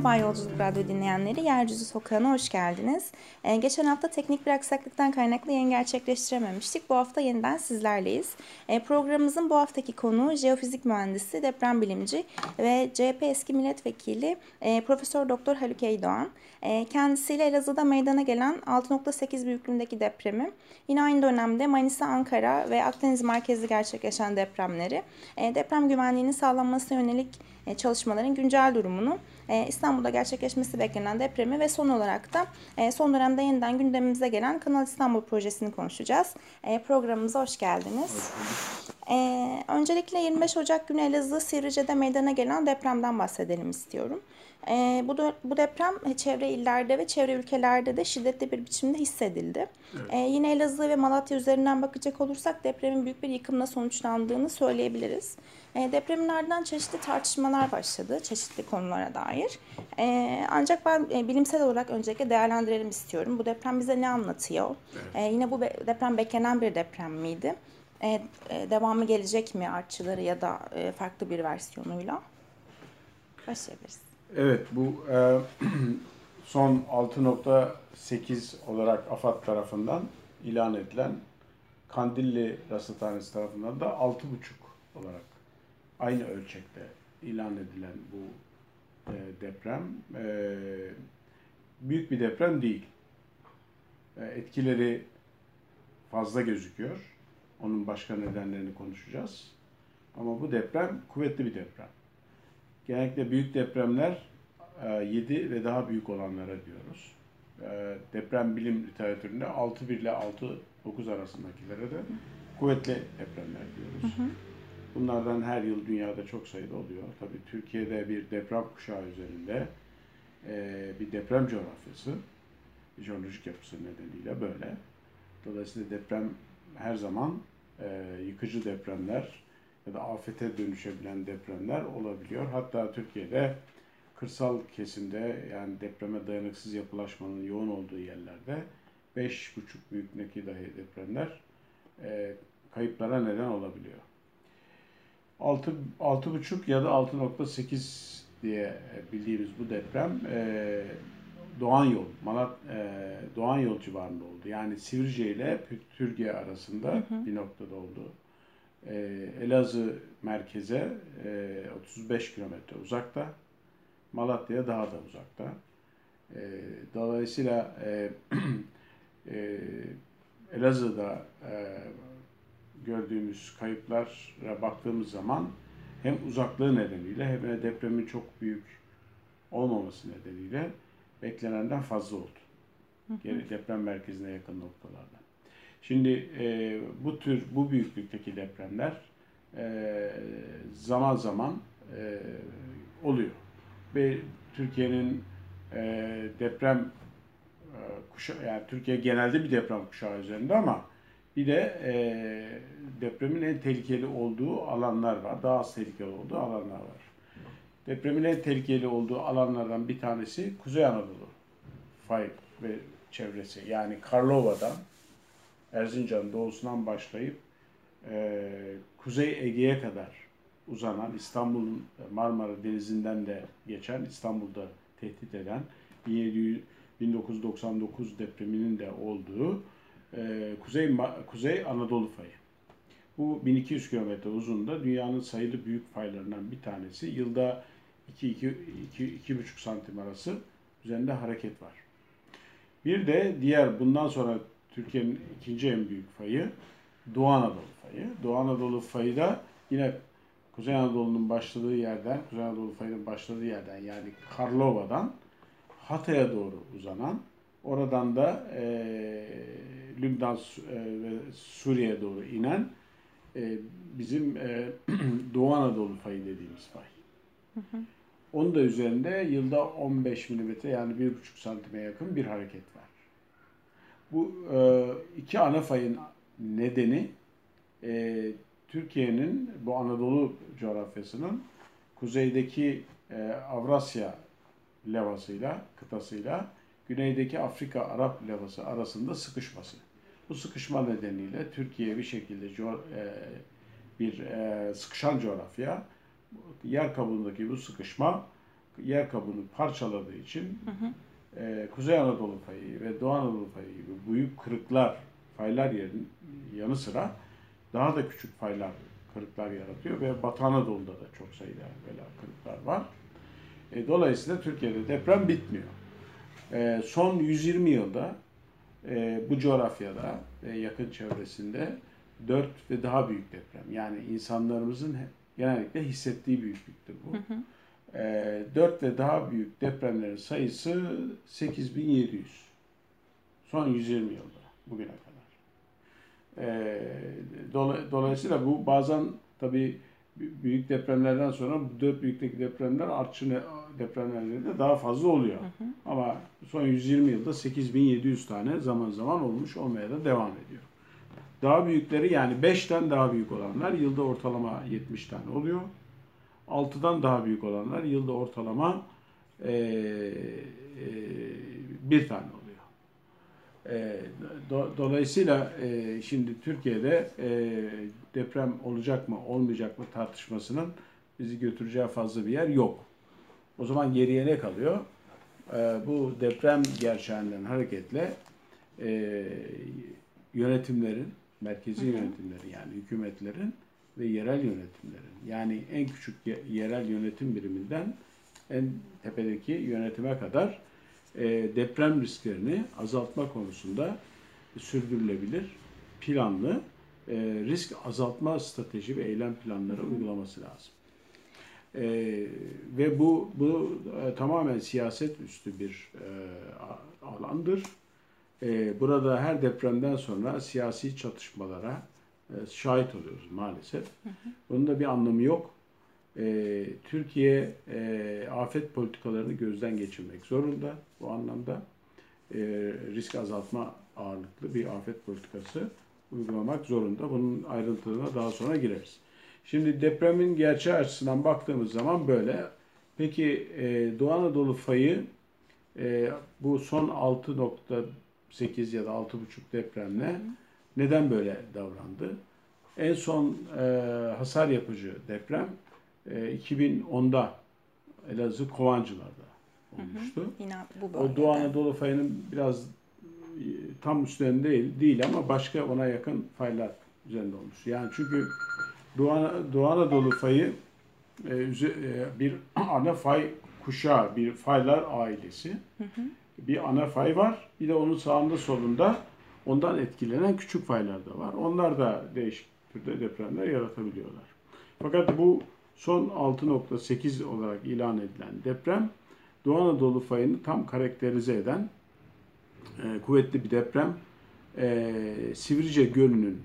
Merhaba Yolculuk Radyo dinleyenleri, Yeryüzü Sokağı'na hoş geldiniz. Ee, geçen hafta teknik bir aksaklıktan kaynaklı yayın gerçekleştirememiştik. Bu hafta yeniden sizlerleyiz. Ee, programımızın bu haftaki konuğu jeofizik mühendisi, deprem bilimci ve CHP eski milletvekili e, Profesör Doktor Haluk Eydoğan. E, kendisiyle Elazığ'da meydana gelen 6.8 büyüklüğündeki depremi, yine aynı dönemde Manisa, Ankara ve Akdeniz merkezli gerçekleşen depremleri, e, deprem güvenliğinin sağlanmasına yönelik e, çalışmaların güncel durumunu, İstanbul'da gerçekleşmesi beklenen depremi ve son olarak da e, son dönemde yeniden gündemimize gelen Kanal İstanbul projesini konuşacağız. Programımıza hoş geldiniz. Hoş öncelikle 25 Ocak günü Elazığ Sivrice'de meydana gelen depremden bahsedelim istiyorum. E, bu, da, bu deprem çevre illerde ve çevre ülkelerde de şiddetli bir biçimde hissedildi. Evet. E, yine Elazığ ve Malatya üzerinden bakacak olursak depremin büyük bir yıkımla sonuçlandığını söyleyebiliriz. E, depremin ardından çeşitli tartışmalar başladı çeşitli konulara dair. E, ancak ben e, bilimsel olarak öncelikle değerlendirelim istiyorum. Bu deprem bize ne anlatıyor? Evet. Yine bu deprem beklenen bir deprem miydi? Devamı gelecek mi artçıları ya da farklı bir versiyonuyla? Başlayabiliriz. Evet bu son 6.8 olarak AFAD tarafından ilan edilen Kandilli Rasathanesi tarafından da 6.5 olarak aynı ölçekte ilan edilen bu e, deprem e, büyük bir deprem değil. E, etkileri fazla gözüküyor. Onun başka nedenlerini konuşacağız. Ama bu deprem kuvvetli bir deprem. Genellikle büyük depremler 7 e, ve daha büyük olanlara diyoruz. E, deprem bilim literatüründe 6.1 ile 6.9 arasındakilere de kuvvetli depremler diyoruz. Hı hı. Bunlardan her yıl dünyada çok sayıda oluyor. Tabii Türkiye'de bir deprem kuşağı üzerinde e, bir deprem coğrafyası, jeolojik yapısı nedeniyle böyle. Dolayısıyla deprem her zaman yıkıcı depremler ya da afete dönüşebilen depremler olabiliyor. Hatta Türkiye'de kırsal kesimde yani depreme dayanıksız yapılaşmanın yoğun olduğu yerlerde 5,5 büyüklüğündeki dahi depremler e, kayıplara neden olabiliyor. 6 6,5 ya da 6.8 diye bildiğimiz bu deprem e, Doğan Yol, Malat e, Doğan Yol civarında oldu. Yani Sivrice ile Türkiye arasında hı hı. bir noktada oldu. E, Elazığ merkeze e, 35 kilometre uzakta. Malatya'ya daha da uzakta. E, dolayısıyla e, e, Elazığ'da e, gördüğümüz kayıplara baktığımız zaman hem uzaklığı nedeniyle hem de depremin çok büyük olmaması nedeniyle beklenenden fazla oldu. Geri deprem merkezine yakın noktalarda. Şimdi e, bu tür bu büyüklükteki depremler e, zaman zaman e, oluyor ve Türkiye'nin e, deprem e, kuşağı, yani Türkiye genelde bir deprem kuşağı üzerinde ama bir de e, depremin en tehlikeli olduğu alanlar var. Daha az tehlikeli olduğu alanlar var. Depremin en tehlikeli olduğu alanlardan bir tanesi Kuzey Anadolu fay ve çevresi. Yani Karlova'dan Erzincan doğusundan başlayıp e, Kuzey Ege'ye kadar uzanan İstanbul'un Marmara Denizi'nden de geçen İstanbul'da tehdit eden 1999 depreminin de olduğu e, Kuzey Kuzey Anadolu fayı. Bu 1200 kilometre uzunluğunda dünyanın sayılı büyük faylarından bir tanesi. Yılda 2-2,5 santim arası üzerinde hareket var. Bir de diğer bundan sonra Türkiye'nin ikinci en büyük fayı Doğu Anadolu fayı. Doğu Anadolu fayı da yine Kuzey Anadolu'nun başladığı yerden, Kuzey Anadolu fayının başladığı yerden yani Karlova'dan Hatay'a doğru uzanan, oradan da e, Lübnan e, ve Suriye'ye doğru inen e, bizim e, Doğu Anadolu fayı dediğimiz fay. Hı hı. Onun da üzerinde yılda 15 milimetre yani 1,5 santime yakın bir hareket var. Bu e, iki ana fayın nedeni e, Türkiye'nin bu Anadolu coğrafyasının kuzeydeki e, Avrasya levasıyla, kıtasıyla güneydeki Afrika Arap levası arasında sıkışması. Bu sıkışma nedeniyle Türkiye bir şekilde e, bir e, sıkışan coğrafya, yer kabuğundaki bu sıkışma yer kabuğunu parçaladığı için hı hı. E, Kuzey Anadolu fayı ve Doğu Anadolu fayı gibi büyük kırıklar, faylar yerin yanı sıra daha da küçük faylar, kırıklar yaratıyor ve Batı Anadolu'da da çok sayıda böyle kırıklar var. E, dolayısıyla Türkiye'de deprem bitmiyor. E, son 120 yılda e, bu coğrafyada ve yakın çevresinde 4 ve daha büyük deprem. Yani insanlarımızın genellikle hissettiği büyüklüktür bu. Hı hı. E, 4 ve daha büyük depremlerin sayısı 8700. Son 120 yılda bugüne kadar. E, dolayısıyla bu bazen tabii büyük depremlerden sonra bu dört büyükteki depremler artçı depremlerinde daha fazla oluyor. Hı hı. Ama son 120 yılda 8700 tane zaman zaman olmuş olmaya da devam ediyor. Daha büyükleri yani 5'ten daha büyük olanlar yılda ortalama 70 tane oluyor. 6'dan daha büyük olanlar yılda ortalama e, e, bir tane oluyor. E, do, dolayısıyla e, şimdi Türkiye'de e, deprem olacak mı olmayacak mı tartışmasının bizi götüreceği fazla bir yer yok. O zaman geriye ne kalıyor? E, bu deprem gerçeğinden hareketle e, yönetimlerin, merkezi yönetimlerin yani hükümetlerin ve yerel yönetimlerin yani en küçük yerel yönetim biriminden en tepedeki yönetime kadar deprem risklerini azaltma konusunda sürdürülebilir, planlı e, risk azaltma strateji ve eylem planları uygulaması lazım. E, ve bu bu e, tamamen siyaset üstü bir e, alandır. E, burada her depremden sonra siyasi çatışmalara e, şahit oluyoruz maalesef. Bunun da bir anlamı yok. E, Türkiye e, afet politikalarını gözden geçirmek zorunda bu anlamda. E, risk azaltma ağırlıklı bir afet politikası uygulamak zorunda. Bunun ayrıntılarına daha sonra gireriz. Şimdi depremin gerçeği açısından baktığımız zaman böyle. Peki e, Doğu Anadolu fayı e, bu son 6.8 ya da 6.5 depremle neden böyle davrandı? En son e, hasar yapıcı deprem e, 2010'da Elazığ Kovancılar'da olmuştu. Hı hı. Yine bu O Doğu Anadolu fayının biraz tam üstlerinde değil, değil ama başka ona yakın faylar üzerinde olmuş. Yani çünkü Doğu, Doğu Anadolu fayı e, e, bir ana fay kuşağı, bir faylar ailesi. Hı hı. Bir ana fay var. Bir de onun sağında solunda ondan etkilenen küçük faylar da var. Onlar da değişik türde depremler yaratabiliyorlar. Fakat bu son 6.8 olarak ilan edilen deprem Doğu Anadolu fayını tam karakterize eden e, kuvvetli bir deprem. E, Sivrice Gölü'nün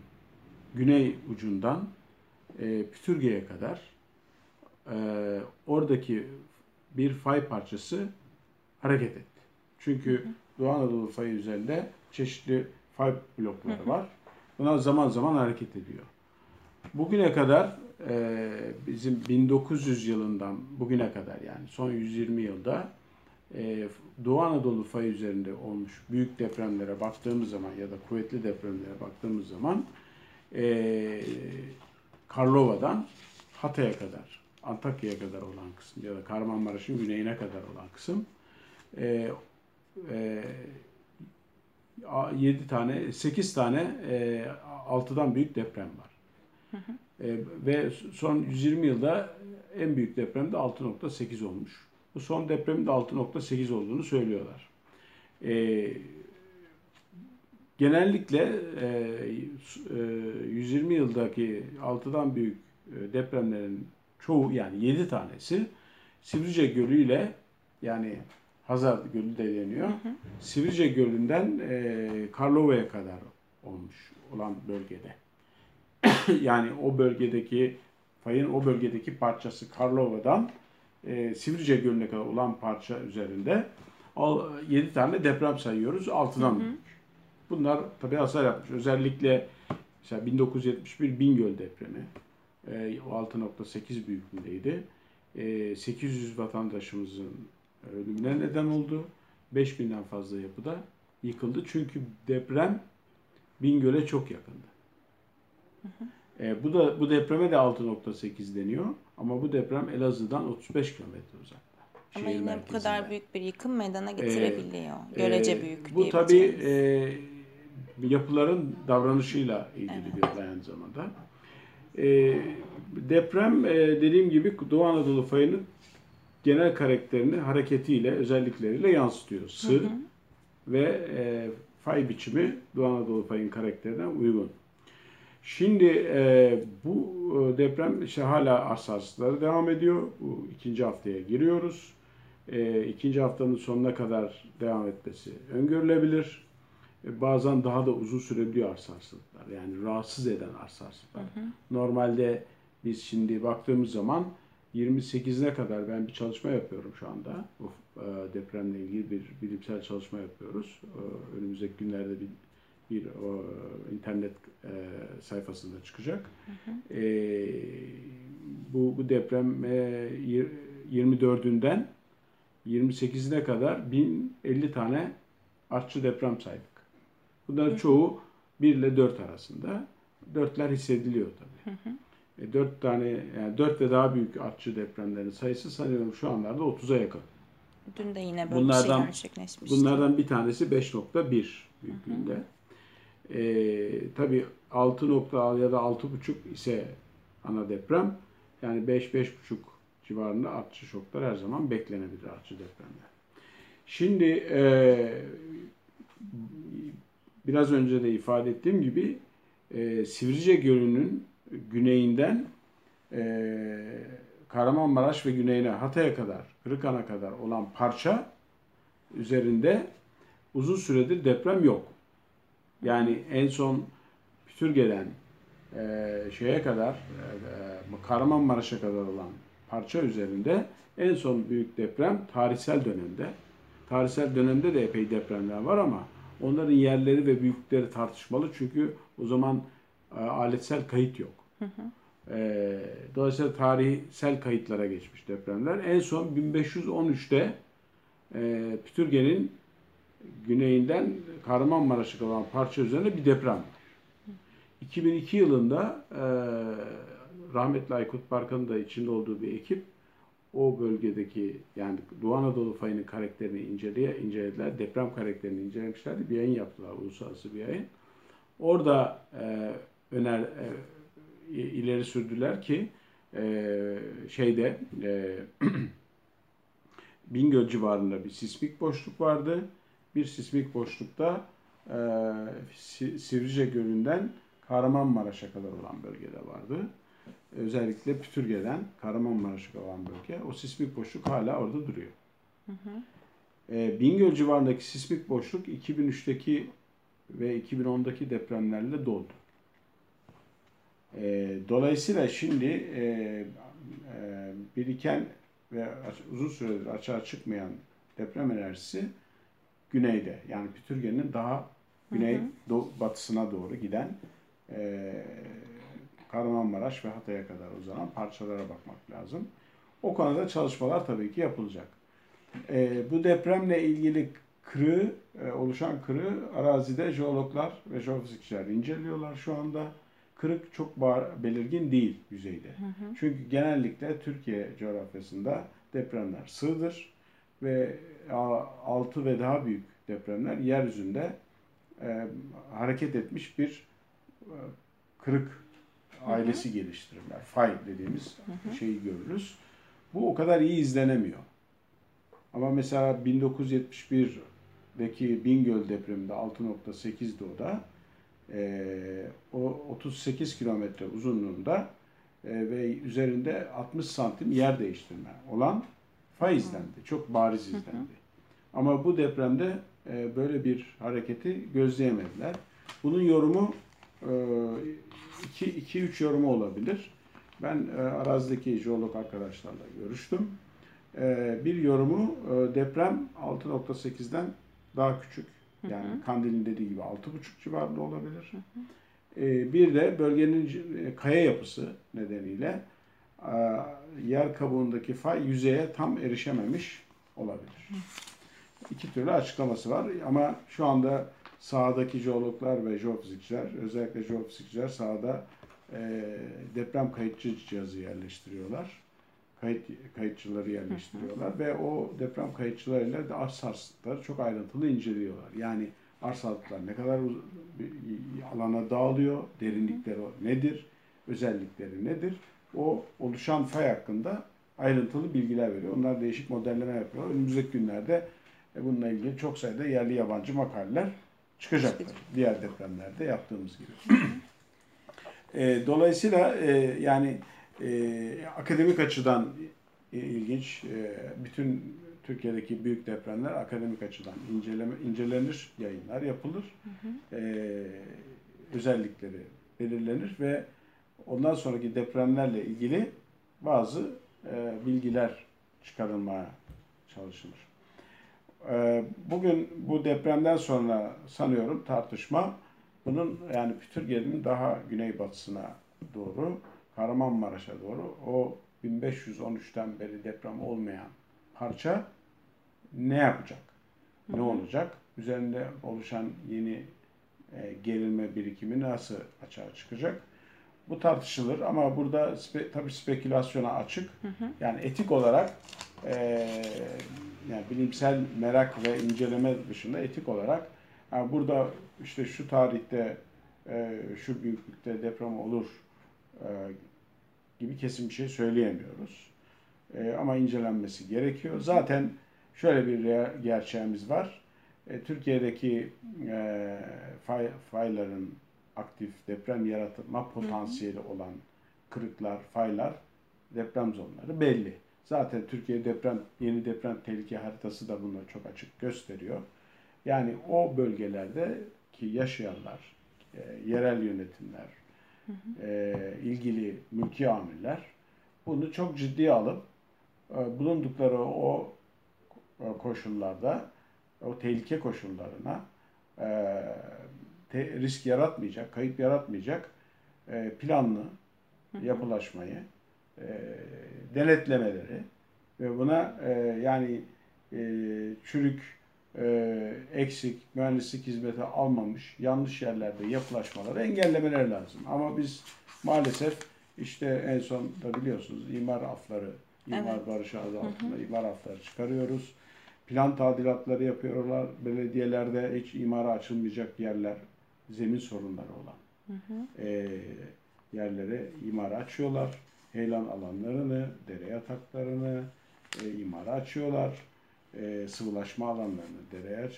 güney ucundan e, Pütürge'ye kadar e, oradaki bir fay parçası hareket etti. Çünkü Doğu Anadolu fayı üzerinde çeşitli fay blokları var. Bunlar zaman zaman hareket ediyor. Bugüne kadar e, bizim 1900 yılından bugüne kadar yani son 120 yılda e, Doğu Anadolu fay üzerinde olmuş büyük depremlere baktığımız zaman ya da kuvvetli depremlere baktığımız zaman e, Karlova'dan Hatay'a kadar, Antakya'ya kadar olan kısım ya da Kahramanmaraş'ın güneyine kadar olan kısım e, e, 7 tane, 8 tane e, 6'dan büyük deprem var. E, ve son 120 yılda en büyük deprem de 6.8 olmuş. Bu son depremin de 6.8 olduğunu söylüyorlar. E, genellikle e, e, 120 yıldaki 6'dan büyük e, depremlerin çoğu yani 7 tanesi Sivrice Gölü ile yani Hazar Gölü de deniyor. Hı hı. Sivrice Gölü'nden e, Karlova'ya kadar olmuş olan bölgede. yani o bölgedeki fayın o bölgedeki parçası Karlova'dan e, Sivrice Gölü'ne kadar olan parça üzerinde 7 tane deprem sayıyoruz. Altıdan büyük. Bunlar tabii hasar yapmış. Özellikle mesela 1971 Bingöl depremi e, 6.8 büyüklüğündeydi. E, 800 vatandaşımızın ölümüne neden oldu. 5000'den fazla yapıda yıkıldı. Çünkü deprem Bingöl'e çok yakındı. Hı hı. E, bu da bu depreme de 6.8 deniyor ama bu deprem Elazığ'dan 35 kilometre uzakta. Ama yine merkezinde. bu kadar büyük bir yıkım meydana getirebiliyor. Ee, Görece e, büyük Bu tabii e, yapıların davranışıyla ilgili Evet. bir aynı zamanda. E, deprem e, dediğim gibi Doğu Anadolu fayının genel karakterini hareketiyle, özellikleriyle yansıtıyor. Sığ ve e, fay biçimi Doğu Anadolu fayın karakterine uygun. Şimdi e, bu e, deprem işte hala hassaslıkları devam ediyor. Bu ikinci haftaya giriyoruz. E, ikinci haftanın sonuna kadar devam etmesi öngörülebilir. E, bazen daha da uzun sürebiliyor arsarsızlıklar. Yani rahatsız eden arsarsızlıklar. Normalde biz şimdi baktığımız zaman 28'ine kadar ben bir çalışma yapıyorum şu anda. Bu e, depremle ilgili bir bilimsel çalışma yapıyoruz. E, önümüzdeki günlerde bir bir o, internet e, sayfasında çıkacak. E, bu, bu deprem e, yir- 24'ünden 28'ine kadar 1050 tane artçı deprem saydık. Bunların çoğu 1 ile 4 arasında. 4'ler hissediliyor tabii. E, 4 tane yani 4 ve daha büyük artçı depremlerin sayısı sanıyorum şu anlarda 30'a yakın. Dün de yine böyle bir bunlardan- şey gerçekleşmişti. Bunlardan bir tanesi 5.1 büyüklüğünde. Ee, tabii 6 nokta ya da 6.5 ise ana deprem. Yani 5-5.5 civarında artçı şoklar her zaman beklenebilir artçı depremler. Şimdi e, biraz önce de ifade ettiğim gibi e, Sivrice Gölü'nün güneyinden e, Kahramanmaraş ve güneyine Hatay'a kadar, Kırıkhan'a kadar olan parça üzerinde uzun süredir deprem yok. Yani en son Pütürge'den e, şeye kadar, e, Kahramanmaraş'a kadar olan parça üzerinde en son büyük deprem tarihsel dönemde. Tarihsel dönemde de epey depremler var ama onların yerleri ve büyüklükleri tartışmalı çünkü o zaman e, aletsel kayıt yok. E, dolayısıyla tarihsel kayıtlara geçmiş depremler. En son 1513'te e, Pütürge'nin güneyinden Kahramanmaraş'a olan parça üzerine bir deprem var. 2002 yılında e, rahmetli Aykut Barkan'ın da içinde olduğu bir ekip o bölgedeki yani Doğu Anadolu fayının karakterini inceleye, incelediler. Deprem karakterini incelemişlerdi. Bir yayın yaptılar. Uluslararası bir yayın. Orada e, öner e, ileri sürdüler ki e, şeyde e, Bingöl civarında bir sismik boşluk vardı. Bir sismik boşlukta e, Si- Sivrice Gölü'nden Kahramanmaraş'a kadar olan bölgede vardı. Özellikle Pütürge'den Kahramanmaraş'a kadar olan bölge. O sismik boşluk hala orada duruyor. E, Bingöl civarındaki sismik boşluk 2003'teki ve 2010'daki depremlerle doldu. E, dolayısıyla şimdi e, e, biriken ve uzun süredir açığa çıkmayan deprem enerjisi güneyde. Yani Pütürge'nin daha güney batısına doğru giden e, Kahramanmaraş ve Hatay'a kadar uzanan parçalara bakmak lazım. O konuda çalışmalar tabii ki yapılacak. E, bu depremle ilgili kırığı, e, oluşan kırığı arazide jeologlar ve jeofizikçiler inceliyorlar şu anda. Kırık çok bar- belirgin değil yüzeyde. Çünkü genellikle Türkiye coğrafyasında depremler sığdır ve 6 ve daha büyük depremler yeryüzünde e, hareket etmiş bir e, kırık ailesi geliştirirler. Fay dediğimiz şeyi görürüz. Bu o kadar iyi izlenemiyor. Ama mesela 1971'deki Bingöl depreminde 6.8'di o da. E, o 38 kilometre uzunluğunda e, ve üzerinde 60 santim yer değiştirme olan fay izlendi. Çok bariz izlendi. Ama bu depremde e, böyle bir hareketi gözleyemediler. Bunun yorumu 2-3 yorumu olabilir. Ben e, arazideki jeolog arkadaşlarla görüştüm. E, bir yorumu e, deprem 6.8'den daha küçük. Yani Kandil'in dediği gibi 6.5 civarında olabilir. E, bir de bölgenin kaya yapısı nedeniyle e, yer kabuğundaki fay yüzeye tam erişememiş olabilir. İki türlü açıklaması var ama şu anda sahadaki jeologlar ve jeofizikçiler, özellikle jeofizikçiler sahada e, deprem kayıtçı cihazı yerleştiriyorlar. kayıt kayıtçıları yerleştiriyorlar ve o deprem kayıtçılarıyla da arsa sarsıntıları çok ayrıntılı inceliyorlar. Yani arsa sarsıntılar ne kadar alana dağılıyor, derinlikleri nedir, özellikleri nedir? O oluşan fay hakkında ayrıntılı bilgiler veriyor. Onlar değişik modelleme yapıyorlar. Önümüzdeki günlerde e, bununla ilgili çok sayıda yerli yabancı makaleler çıkacaktır. Diğer depremlerde yaptığımız gibi. e, dolayısıyla e, yani e, akademik açıdan ilginç. E, bütün Türkiye'deki büyük depremler akademik açıdan inceleme, incelenir, yayınlar yapılır. Hı hı. E, özellikleri belirlenir ve ondan sonraki depremlerle ilgili bazı e, bilgiler çıkarılmaya çalışılır. E, bugün bu depremden sonra sanıyorum tartışma bunun yani Pütürge'nin daha güneybatısına doğru Kahramanmaraş'a doğru o 1513'ten beri deprem olmayan parça ne yapacak? Ne olacak? Üzerinde oluşan yeni e, gerilme birikimi nasıl açığa çıkacak? Bu tartışılır ama burada spe, tabii spekülasyona açık. Hı hı. Yani etik olarak e, yani bilimsel merak ve inceleme dışında etik olarak yani burada işte şu tarihte e, şu büyüklükte deprem olur e, gibi kesin bir şey söyleyemiyoruz. E, ama incelenmesi gerekiyor. Zaten şöyle bir gerçeğimiz var. E, Türkiye'deki e, fay, fayların aktif deprem yaratma potansiyeli olan kırıklar, faylar, deprem zonları belli. Zaten Türkiye deprem yeni deprem tehlike haritası da bunu çok açık gösteriyor. Yani o bölgelerde ki yaşayanlar, e, yerel yönetimler, hı hı. E, ilgili mülki amirler bunu çok ciddiye alıp e, bulundukları o e, koşullarda, o tehlike koşullarına e, te, risk yaratmayacak, kayıp yaratmayacak e, planlı yapılaşmayı, e, denetlemeleri ve buna e, yani e, çürük e, eksik, mühendislik hizmeti almamış, yanlış yerlerde yapılaşmaları engellemeleri lazım. Ama biz maalesef işte en son da biliyorsunuz imar afları, imar evet. barışı adı altında hı hı. imar afları çıkarıyoruz. Plan tadilatları yapıyorlar. Belediyelerde hiç imara açılmayacak yerler, zemin sorunları olan hı hı. E, yerlere imara açıyorlar. Heyelan alanlarını, dere yataklarını e, imara açıyorlar e, sıvılaşma alanlarını, dereye,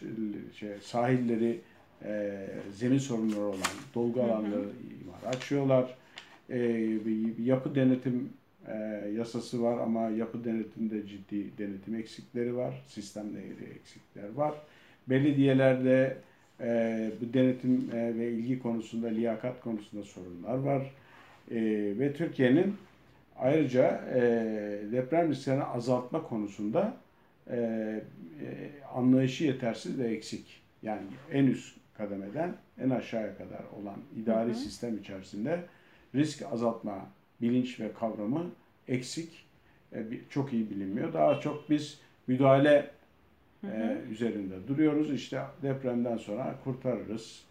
şey, sahilleri, e, zemin sorunları olan dolgu alanları imar açıyorlar. E, bir yapı denetim e, yasası var ama yapı denetimde ciddi denetim eksikleri var. Sistemde eksikler var. Belediyelerde e, bu denetim e, ve ilgi konusunda, liyakat konusunda sorunlar var. E, ve Türkiye'nin ayrıca e, deprem risklerini azaltma konusunda e, e, anlayışı yetersiz ve eksik. Yani en üst kademeden en aşağıya kadar olan idari hı hı. sistem içerisinde risk azaltma bilinç ve kavramı eksik, e, çok iyi bilinmiyor. Daha çok biz müdahale hı hı. E, üzerinde duruyoruz. İşte depremden sonra kurtarırız,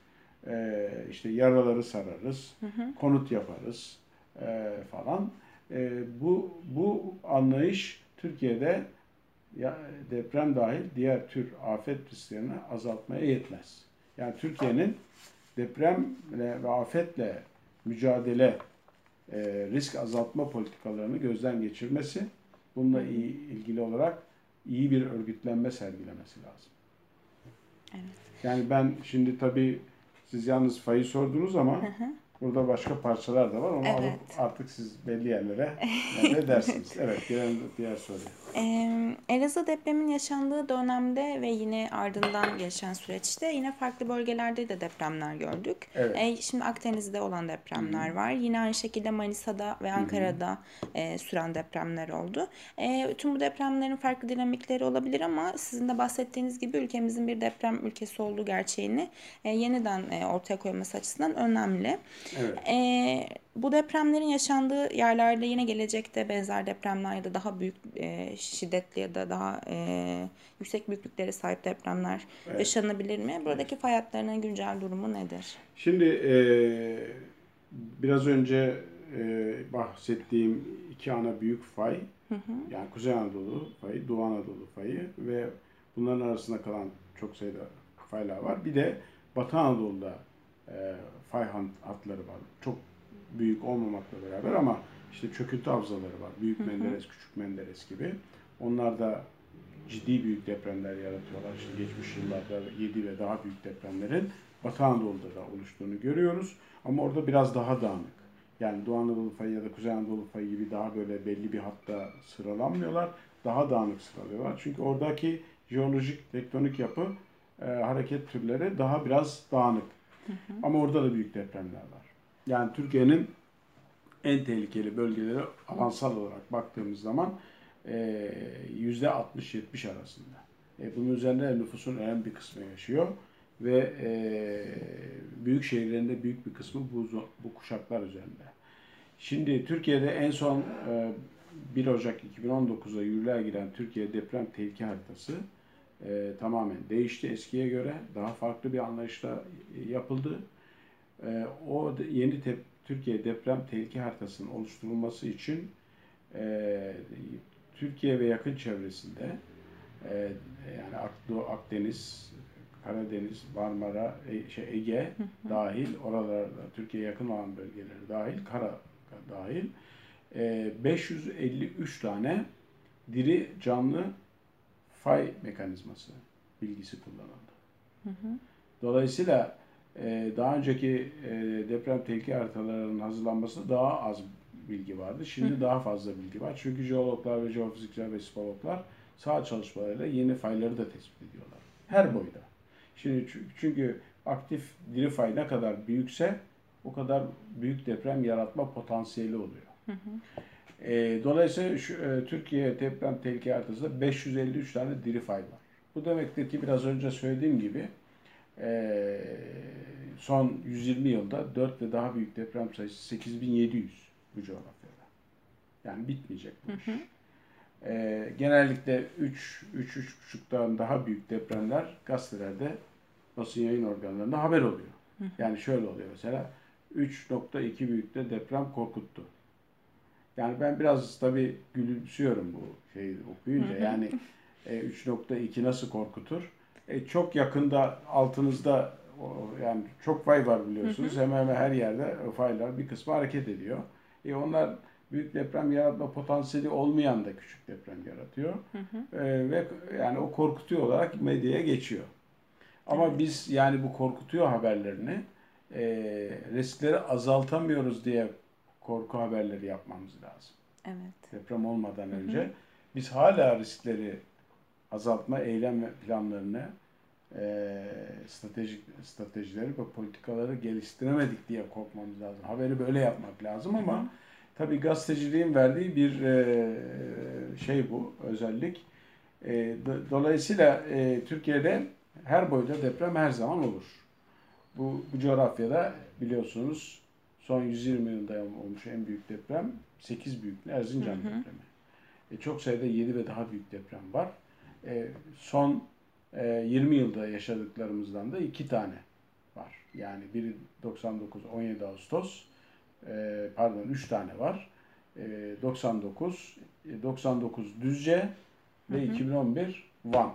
e, işte yaraları sararız, hı hı. konut yaparız e, falan. E, bu bu anlayış Türkiye'de ya deprem dahil diğer tür afet risklerini azaltmaya yetmez. Yani Türkiye'nin depremle ve afetle mücadele e, risk azaltma politikalarını gözden geçirmesi, bununla ilgili olarak iyi bir örgütlenme sergilemesi lazım. Evet. Yani ben şimdi tabii siz yalnız fayı sordunuz ama hı hı. Burada başka parçalar da var. Onu evet. alıp artık siz belli yerlere ne dersiniz? Evet, diğer, diğer soru. Ee, Elazığ depremin yaşandığı dönemde ve yine ardından geçen süreçte yine farklı bölgelerde de depremler gördük. Evet. Ee, şimdi Akdeniz'de olan depremler Hı-hı. var. Yine aynı şekilde Manisa'da ve Ankara'da e, süren depremler oldu. E, tüm bu depremlerin farklı dinamikleri olabilir ama sizin de bahsettiğiniz gibi ülkemizin bir deprem ülkesi olduğu gerçeğini e, yeniden e, ortaya koyması açısından önemli. Evet. E, bu depremlerin yaşandığı yerlerde yine gelecekte benzer depremler ya da daha büyük e, şiddetli ya da daha e, yüksek büyüklüklere sahip depremler evet. yaşanabilir mi? Buradaki evet. fay hatlarının güncel durumu nedir? Şimdi e, biraz önce e, bahsettiğim iki ana büyük fay, Hı hı. yani Kuzey Anadolu fayı, Doğu Anadolu fayı ve bunların arasında kalan çok sayıda faylar var. Bir de Batı Anadolu'da e, fay hatları var. Çok büyük olmamakla beraber ama işte çöküntü havzaları var. Büyük Hı hı. Menderes, Küçük Menderes gibi. Onlar da ciddi büyük depremler yaratıyorlar. İşte geçmiş yıllarda 7 ve daha büyük depremlerin Batı Anadolu'da da oluştuğunu görüyoruz. Ama orada biraz daha dağınık. Yani Doğu Anadolu fayı ya da Kuzey Anadolu fayı gibi daha böyle belli bir hatta sıralanmıyorlar. Daha dağınık sıralıyorlar. Çünkü oradaki jeolojik, tektonik yapı, e, hareket türleri daha biraz dağınık. Ama orada da büyük depremler var. Yani Türkiye'nin en tehlikeli bölgeleri alansal olarak baktığımız zaman yüzde 60-70 arasında. E, bunun üzerinde nüfusun önemli bir kısmı yaşıyor ve e, büyük şehirlerinde büyük bir kısmı bu, bu kuşaklar üzerinde. Şimdi Türkiye'de en son e, 1 Ocak 2019'da yürürlüğe giren Türkiye deprem tehlike haritası e, tamamen değişti eskiye göre. Daha farklı bir anlayışla yapıldı. E, o yeni tep- Türkiye deprem tehlike haritasının oluşturulması için e, Türkiye ve yakın çevresinde e, yani Ak- Doğu Akdeniz, Karadeniz, Marmara, e, şey Ege dahil, oralarda Türkiye yakın olan bölgeleri dahil, Kara dahil e, 553 tane diri canlı fay mekanizması bilgisi kullanıldı. Dolayısıyla e, daha önceki e, deprem tehlike haritalarının hazırlanmasında daha az bilgi vardı. Şimdi daha fazla bilgi var. Çünkü jeologlar ve jeofizikçiler ve sismologlar saha çalışmalarıyla yeni fayları da tespit ediyorlar. Her boyda. Şimdi çü- çünkü aktif diri fay ne kadar büyükse o kadar büyük deprem yaratma potansiyeli oluyor. E, dolayısıyla şu, e, Türkiye deprem tehlike haritasında 553 tane diri fay var. Bu demektir ki biraz önce söylediğim gibi e, son 120 yılda 4 ve daha büyük deprem sayısı 8700 bu coğrafyada. Yani bitmeyecek bu iş. E, genellikle 3 3 3,5'tan daha büyük depremler gazetelerde basın yayın organlarında haber oluyor. Yani şöyle oluyor mesela 3.2 büyükte deprem korkuttu. Yani ben biraz tabii gülümsüyorum bu şeyi okuyunca. Yani e, 3.2 nasıl korkutur? E, çok yakında altınızda yani çok fay var biliyorsunuz. Hemen hemen her yerde faylar bir kısmı hareket ediyor. E, onlar büyük deprem yaratma potansiyeli olmayan da küçük deprem yaratıyor. E, ve yani o korkutuyor olarak medyaya geçiyor. Ama biz yani bu korkutuyor haberlerini e, riskleri azaltamıyoruz diye korku haberleri yapmamız lazım. Evet. Deprem olmadan önce biz hala riskleri azaltma eylem planlarını e, stratejik stratejileri ve politikaları geliştiremedik diye korkmamız lazım. Haberi böyle yapmak lazım ama tabii gazeteciliğin verdiği bir e, şey bu özellik. E, do- dolayısıyla e, Türkiye'de her boyda deprem her zaman olur. Bu, bu coğrafyada biliyorsunuz son 120 yılda olmuş en büyük deprem 8 büyüklüğü Erzincan depremi. E, çok sayıda 7 ve daha büyük deprem var. E, son e, 20 yılda yaşadıklarımızdan da iki tane var. Yani biri 99 17 Ağustos e, pardon 3 tane var. E, 99 e, 99 Düzce ve 2011 Van.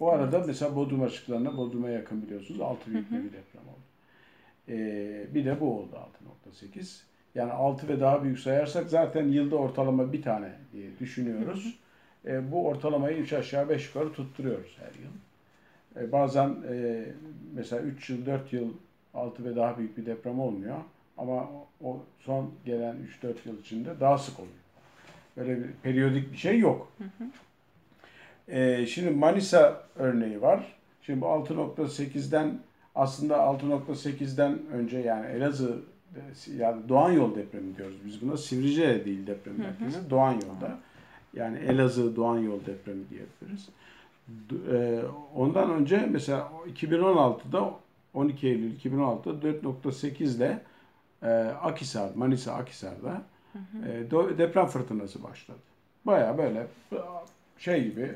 Bu arada mesela Bodrum açıklarına Bodrum'a yakın biliyorsunuz 6 büyüklüğünde bir deprem oldu. Ee, bir de bu oldu 6.8. Yani 6 ve daha büyük sayarsak zaten yılda ortalama bir tane diye düşünüyoruz. Ee, bu ortalamayı 3 aşağı 5 yukarı tutturuyoruz her yıl. Ee, bazen e, mesela 3 yıl 4 yıl 6 ve daha büyük bir deprem olmuyor. Ama o- son gelen 3-4 yıl içinde daha sık oluyor. Böyle bir periyodik bir şey yok. Ee, şimdi Manisa örneği var. Şimdi bu 6.8'den aslında 6.8'den önce yani Elazığ e, yani Doğan Yol depremi diyoruz biz buna. Sivrice değil deprem merkezi. Doğan Yolda. Yani Elazığ Doğan Yol depremi diyebiliriz. E, ondan önce mesela 2016'da 12 Eylül 2016'da 4.8 ile e, Akhisar, Manisa Akhisar'da e, deprem fırtınası başladı. Baya böyle şey gibi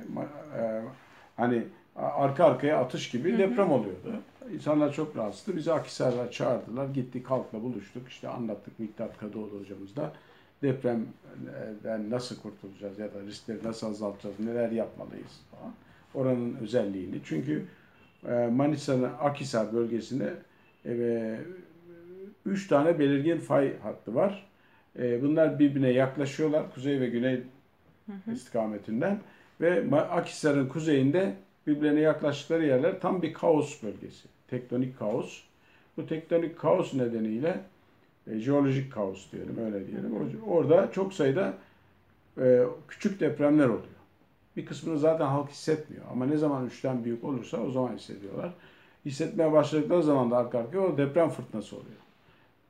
hani arka arkaya atış gibi hı deprem oluyordu. İnsanlar çok rahatsızdı. Bizi Akhisar'a çağırdılar. Gittik halkla buluştuk. İşte anlattık Miktat Kadıoğlu hocamızla. Depremden nasıl kurtulacağız ya da riskleri nasıl azaltacağız, neler yapmalıyız falan. Oranın özelliğini. Çünkü e, Manisa'nın Akhisar bölgesinde e, üç tane belirgin fay hattı var. E, bunlar birbirine yaklaşıyorlar. Kuzey ve güney hı hı. istikametinden. Ve Akhisar'ın kuzeyinde birbirine yaklaştıkları yerler tam bir kaos bölgesi. Tektonik kaos. Bu tektonik kaos nedeniyle e, jeolojik kaos diyelim öyle diyelim. Orada çok sayıda e, küçük depremler oluyor. Bir kısmını zaten halk hissetmiyor. Ama ne zaman üçten büyük olursa o zaman hissediyorlar. Hissetmeye başladıkları zaman da arka arkaya o deprem fırtınası oluyor.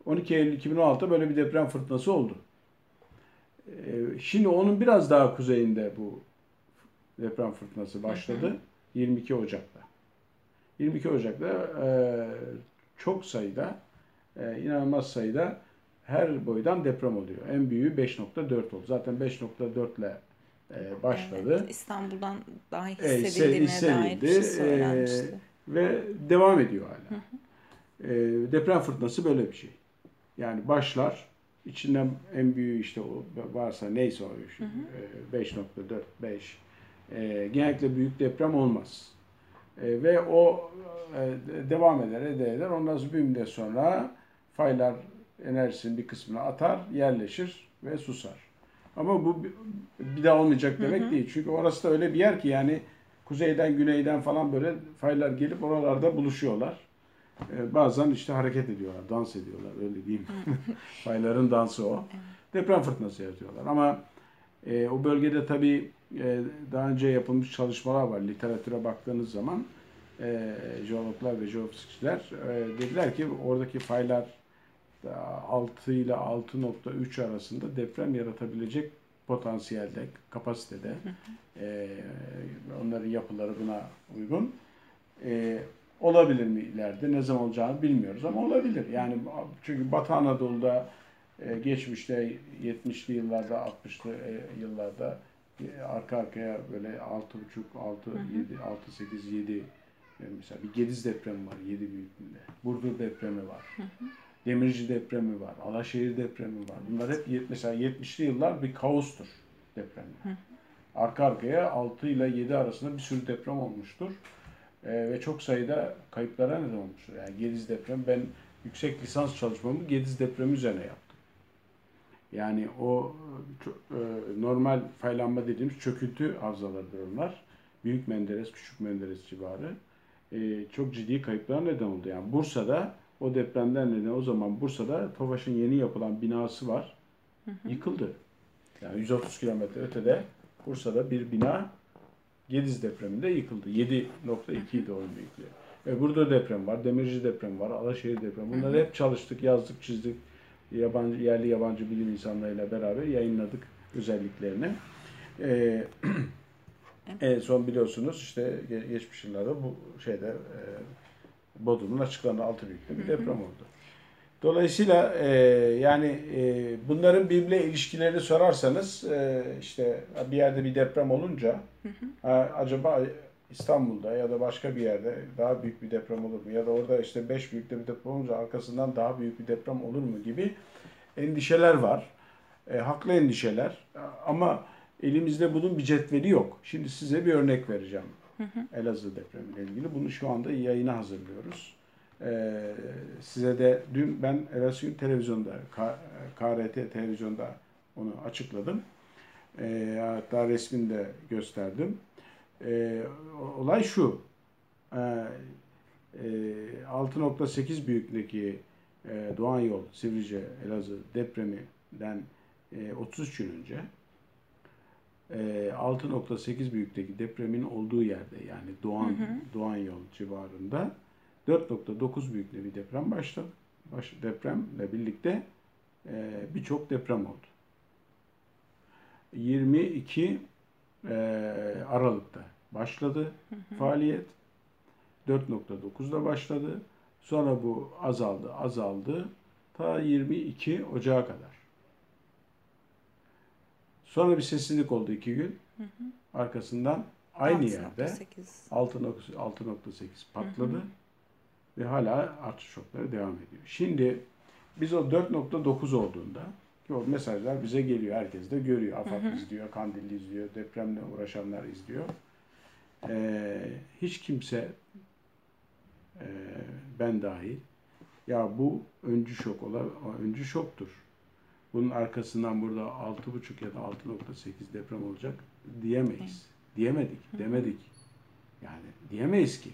12 Eylül 2016'da böyle bir deprem fırtınası oldu. E, şimdi onun biraz daha kuzeyinde bu deprem fırtınası başladı. 22 Ocak'ta. 22 Ocak'ta e, çok sayıda, e, inanılmaz sayıda her boydan deprem oluyor. En büyüğü 5.4 oldu. Zaten 5.4 ile e, başladı. Evet, İstanbul'dan daha hissedildiğine e, dair bir şey söylenmişti. E, ve devam ediyor hala. Hı hı. E, deprem fırtınası böyle bir şey. Yani başlar, içinden en büyüğü işte o varsa neyse o 5.4, 5 e, genellikle büyük deprem olmaz. E, ve o e, devam eder, eder, eder. Ondan sonra bir müddet sonra faylar enerjisinin bir kısmını atar, yerleşir ve susar. Ama bu bir daha olmayacak demek hı hı. değil. Çünkü orası da öyle bir yer ki yani kuzeyden, güneyden falan böyle faylar gelip oralarda buluşuyorlar. Ee, bazen işte hareket ediyorlar, dans ediyorlar öyle diyeyim. Fayların dansı o. Evet. Deprem fırtınası yaratıyorlar. Ama e, o bölgede tabii e, daha önce yapılmış çalışmalar var. Literatüre baktığınız zaman e, jeologlar ve jeofizikçiler e, dediler ki oradaki faylar 6 ile 6.3 arasında deprem yaratabilecek potansiyelde, kapasitede. E, onların yapıları buna uygun. E, olabilir mi ileride? Ne zaman olacağını bilmiyoruz ama olabilir. Yani çünkü Batı Anadolu'da e, geçmişte 70'li yıllarda, 60'lı e, yıllarda e, arka arkaya böyle 6.5, 6, 7, 6, 8, 7 mesela bir Gediz depremi var 7 büyüklüğünde. Burdur depremi var. Hı hı. Demirci depremi var. Alaşehir depremi var. Bunlar hep mesela 70'li yıllar bir kaostur depremler. Arka arkaya 6 ile 7 arasında bir sürü deprem olmuştur. Ee, ve çok sayıda kayıplara neden olmuştur. Yani Gediz deprem ben yüksek lisans çalışmamı Gediz depremi üzerine yaptım. Yani o e, normal faylanma dediğimiz çöküntü havzalarıdır onlar. Büyük Menderes, Küçük Menderes civarı. E, çok ciddi kayıplar neden oldu. Yani Bursa'da o depremden neden o zaman Bursa'da Tofaş'ın yeni yapılan binası var. Hı hı. Yıkıldı. Yani 130 kilometre ötede Bursa'da bir bina Gediz depreminde yıkıldı. 7.2 idi onun büyüklüğü. E burada deprem var, Demirci deprem var, Alaşehir deprem. Bunları hep çalıştık, yazdık, çizdik yabancı yerli yabancı bilim insanlarıyla beraber yayınladık özelliklerini. Ee, en son biliyorsunuz işte geçmiş yıllarda bu şeyde e, Bodrum'un açıklandığı altı büyüklüğünde bir deprem oldu. Dolayısıyla e, yani e, bunların birbirine ilişkilerini sorarsanız e, işte bir yerde bir deprem olunca hı hı. acaba İstanbul'da ya da başka bir yerde daha büyük bir deprem olur mu? Ya da orada işte 5 büyükte bir deprem olunca arkasından daha büyük bir deprem olur mu gibi endişeler var. E, haklı endişeler ama elimizde bunun bir cetveli yok. Şimdi size bir örnek vereceğim. Hı hı. Elazığ depremiyle ilgili. Bunu şu anda yayına hazırlıyoruz. Ee, size de dün ben Elazığ televizyonda, KRT televizyonda onu açıkladım. Ee, hatta resmini de gösterdim. E, olay şu. E, e, 6.8 büyüklüğündeki e, Doğan Yol, Sivrice, Elazığ depreminden e, 33 gün önce e, 6.8 büyüklükteki depremin olduğu yerde yani Doğan hı hı. Doğan Yol civarında 4.9 büyüklüğünde bir deprem başladı. Baş, depremle birlikte e, birçok deprem oldu. 22 e, Aralık'ta başladı hı hı. faaliyet. 4.9'da başladı. Sonra bu azaldı, azaldı. Ta 22 Ocağı kadar. Sonra bir sessizlik oldu iki gün. Hı hı. Arkasından aynı yerde 6.8 patladı. Hı hı. Ve hala artış şokları devam ediyor. Şimdi biz o 4.9 olduğunda ki o mesajlar bize geliyor. Herkes de görüyor. AFAD hı hı. izliyor, Kandilli izliyor, depremle uğraşanlar izliyor. Ee, hiç kimse e, ben dahil ya bu öncü şok ola, öncü şoktur. Bunun arkasından burada 6.5 ya da 6.8 deprem olacak diyemeyiz. Diyemedik, demedik. Yani diyemeyiz ki.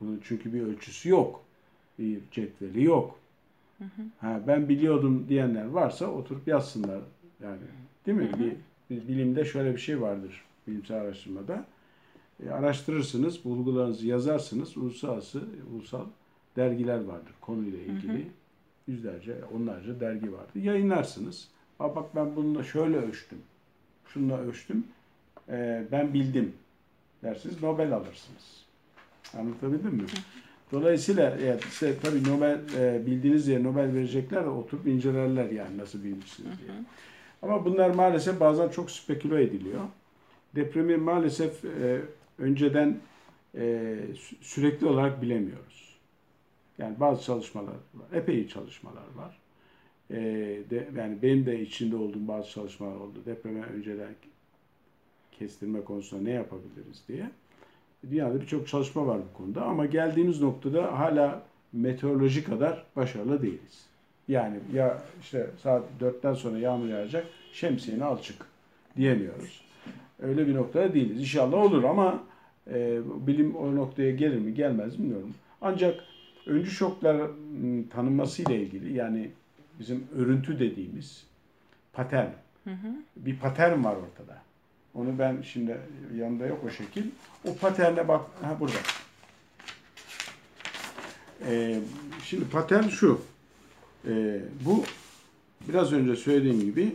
Bunun çünkü bir ölçüsü yok. Bir cetveli yok. Ha, ben biliyordum diyenler varsa oturup yazsınlar. Yani değil mi? Bir, bir bilimde şöyle bir şey vardır bilimsel araştırmada. E, araştırırsınız, bulgularınızı yazarsınız. Uluslararası, ulusal dergiler vardır konuyla ilgili. Hı hı. Yüzlerce, onlarca dergi vardır. Yayınlarsınız. Aa, bak ben bununla şöyle ölçtüm. Şununla ölçtüm. E, ben bildim dersiniz. Nobel alırsınız. Anlatabildim mi? Dolayısıyla yani işte tabii Nobel e, bildiğiniz diye Nobel verecekler de oturup incelerler yani nasıl bilmişsiniz diye. Ama bunlar maalesef bazen çok speküle ediliyor. Depremi maalesef e, önceden e, sürekli olarak bilemiyoruz. Yani bazı çalışmalar var, epey çalışmalar var. E, de, yani benim de içinde olduğum bazı çalışmalar oldu. Depreme önceden kestirme konusunda ne yapabiliriz diye. Dünyada birçok çalışma var bu konuda ama geldiğimiz noktada hala meteoroloji kadar başarılı değiliz. Yani ya işte saat 4'ten sonra yağmur yağacak, şemsiyeni al çık diyemiyoruz. Öyle bir noktada değiliz. İnşallah olur ama e, bilim o noktaya gelir mi gelmez mi bilmiyorum. Ancak öncü şoklar tanınması ile ilgili yani bizim örüntü dediğimiz patern. Hı hı. Bir patern var ortada. Onu ben şimdi yanında yok o şekil. O paterne bak. Ha burada. Ee, şimdi patern şu. Ee, bu biraz önce söylediğim gibi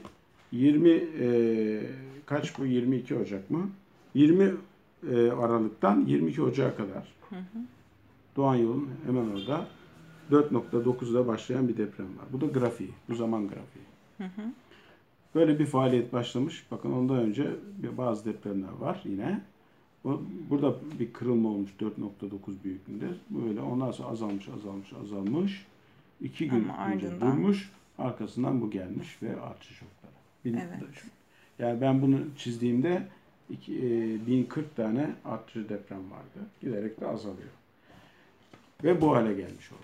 20 e, kaç bu 22 Ocak mı? 20 e, Aralık'tan 22 Ocak'a kadar. Hı hı. Doğan yolun hemen orada 4.9'da başlayan bir deprem var. Bu da grafiği. Bu zaman grafiği. Hı hı. Böyle bir faaliyet başlamış. Bakın ondan önce bazı depremler var yine. Burada bir kırılma olmuş 4.9 büyüklüğünde. Böyle ondan sonra azalmış, azalmış, azalmış. İki gün Ama önce ardından... durmuş. Arkasından bu gelmiş ve artış şokları. Evet. Yani ben bunu çizdiğimde iki, e, 1040 tane artışı deprem vardı. Giderek de azalıyor. Ve bu hale gelmiş oldu.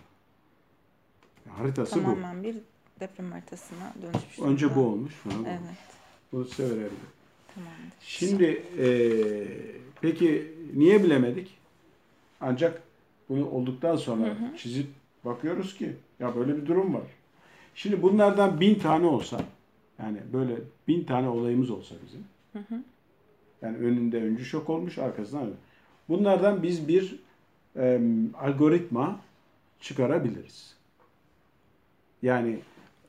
Haritası Tamamen bu. Tamamen bir deprem haritasına dönüşmüş. Önce bu olmuş. Ha, evet. Bunu size verelim. Tamamdır. Şimdi e, peki niye bilemedik? Ancak bunu olduktan sonra hı hı. çizip bakıyoruz ki ya böyle bir durum var. Şimdi bunlardan bin tane olsa yani böyle bin tane olayımız olsa bizim. Hı hı. Yani önünde öncü şok olmuş arkasından Bunlardan biz bir e, algoritma çıkarabiliriz. Yani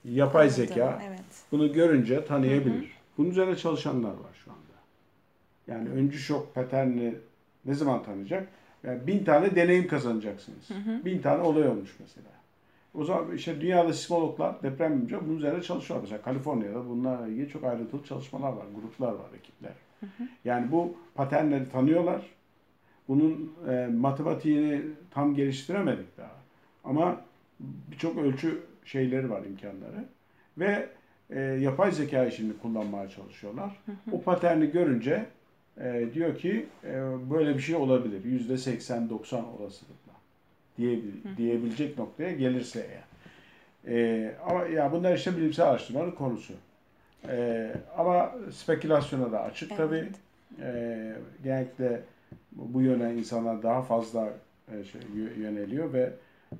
yapay zeka evet. bunu görünce tanıyabilir. Hı hı. Bunun üzerine çalışanlar var şu anda. Yani öncü şok paternini ne zaman tanıyacak? Yani bin tane deneyim kazanacaksınız. Hı hı. Bin tane olay olmuş mesela. O zaman işte dünyada sismologlar, deprem bilimciler bunun üzerine çalışıyorlar. Mesela Kaliforniya'da bunlarla ilgili çok ayrıntılı çalışmalar var, gruplar var, ekipler. Hı hı. Yani bu paternleri tanıyorlar. Bunun e, matematiğini tam geliştiremedik daha. Ama birçok ölçü şeyleri var, imkanları. Ve e, yapay zeka şimdi kullanmaya çalışıyorlar. O paterni görünce e, diyor ki e, böyle bir şey olabilir. Yüzde 80-90 olasılıkla diyebil, diyebilecek noktaya gelirse eğer. E, ama ya bunlar işte bilimsel araştırmanın konusu. E, ama spekülasyona da açık evet. tabii. E, genellikle bu yöne insanlar daha fazla e, şey, yöneliyor ve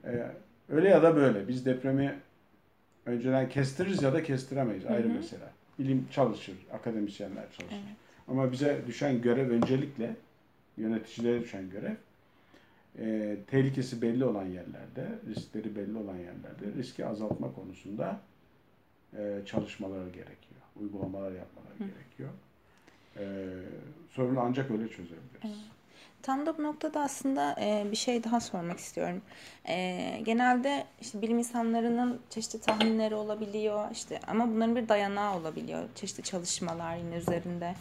e, öyle ya da böyle biz depremi önceden kestiririz ya da kestiremeyiz. Ayrı hı hı. mesele. Bilim çalışır, akademisyenler çalışır. Evet. Ama bize düşen görev öncelikle yöneticilere düşen görev e, tehlikesi belli olan yerlerde, riskleri belli olan yerlerde riski azaltma konusunda e, çalışmalar gerekiyor. Uygulamalar yapmalar Hı. gerekiyor. E, sorunu ancak öyle çözebiliriz. Evet. Tam da bu noktada aslında e, bir şey daha sormak istiyorum. E, genelde işte bilim insanlarının çeşitli tahminleri olabiliyor işte ama bunların bir dayanağı olabiliyor. Çeşitli çalışmalar yine üzerinde.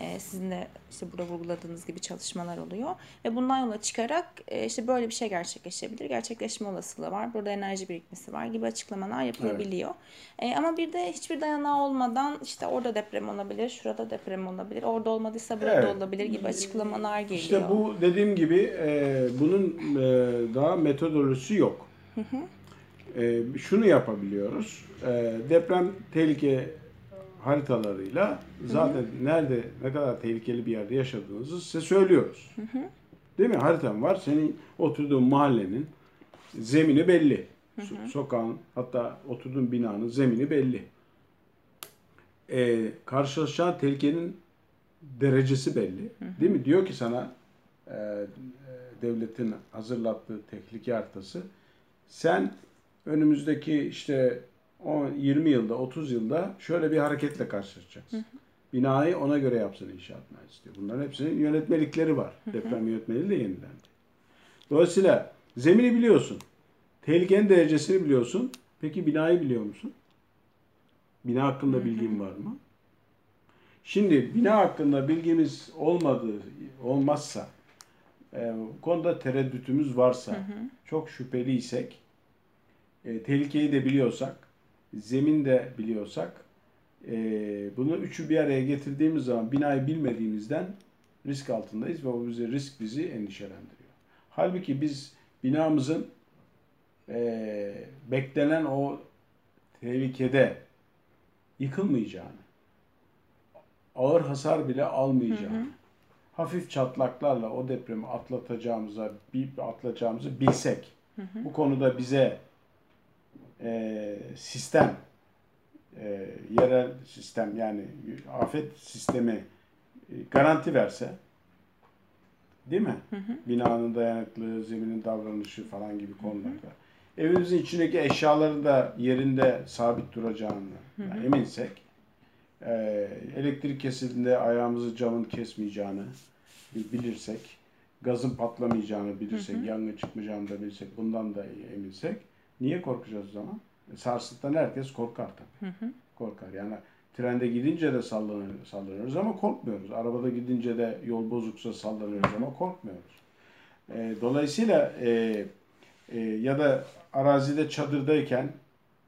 E, sizin de işte burada vurguladığınız gibi çalışmalar oluyor. Ve bundan yola çıkarak e, işte böyle bir şey gerçekleşebilir. Gerçekleşme olasılığı var. Burada enerji birikmesi var gibi açıklamalar yapılabiliyor. Evet. E, ama bir de hiçbir dayanağı olmadan işte orada deprem olabilir, şurada deprem olabilir, orada olmadıysa burada evet. olabilir gibi açıklamalar geliyor. İşte bu dediğim gibi e, bunun e, daha metodolojisi yok. Hı hı. Şunu yapabiliyoruz. Deprem tehlike haritalarıyla zaten hı hı. nerede ne kadar tehlikeli bir yerde yaşadığınızı size söylüyoruz. Hı hı. Değil mi? Haritam var. Senin oturduğun mahallenin zemini belli. Hı hı. Sokağın hatta oturduğun binanın zemini belli. Ee, karşılaşacağın tehlikenin derecesi belli. Hı hı. Değil mi? Diyor ki sana e devletin hazırlattığı tehlike haritası sen önümüzdeki işte 10, 20 yılda, 30 yılda şöyle bir hareketle karşılaşacaksın. Hı hı. Binayı ona göre yapsın inşaat mühendisi diyor. Bunların hepsinin yönetmelikleri var. Hı hı. Deprem yönetmeliği de yenilendi. Dolayısıyla zemini biliyorsun. Tehlikenin derecesini biliyorsun. Peki binayı biliyor musun? Bina hakkında bilgin var mı? Şimdi bina hakkında bilgimiz olmadığı olmazsa e, bu konuda tereddütümüz varsa hı hı. çok şüpheliysek e, tehlikeyi de biliyorsak zemin de biliyorsak e, bunu üçü bir araya getirdiğimiz zaman binayı bilmediğimizden risk altındayız ve o bize risk bizi endişelendiriyor. Halbuki biz binamızın e, beklenen o tehlikede yıkılmayacağını, ağır hasar bile almayacağını, hı hı. hafif çatlaklarla o depremi atlatacağımıza, bir atlatacağımızı bilsek, hı hı. bu konuda bize e, sistem, e, yerel sistem yani afet sistemi e, garanti verse, değil mi? Hı hı. Binanın dayanıklığı, zeminin davranışı falan gibi konularda. Hı hı. Evimizin içindeki eşyaların da yerinde sabit duracağını hı hı. Yani eminsek, e, elektrik kesildiğinde ayağımızı camın kesmeyeceğini bilirsek, gazın patlamayacağını bilirsek, hı hı. yangın çıkmayacağını da bilirsek, bundan da eminsek, Niye korkacağız o zaman? E, sarsıntıdan herkes korkar tabii. Hı hı. Korkar. Yani trende gidince de sallanır, sallanıyoruz ama korkmuyoruz. Arabada gidince de yol bozuksa sallanıyoruz ama korkmuyoruz. E, dolayısıyla e, e, ya da arazide çadırdayken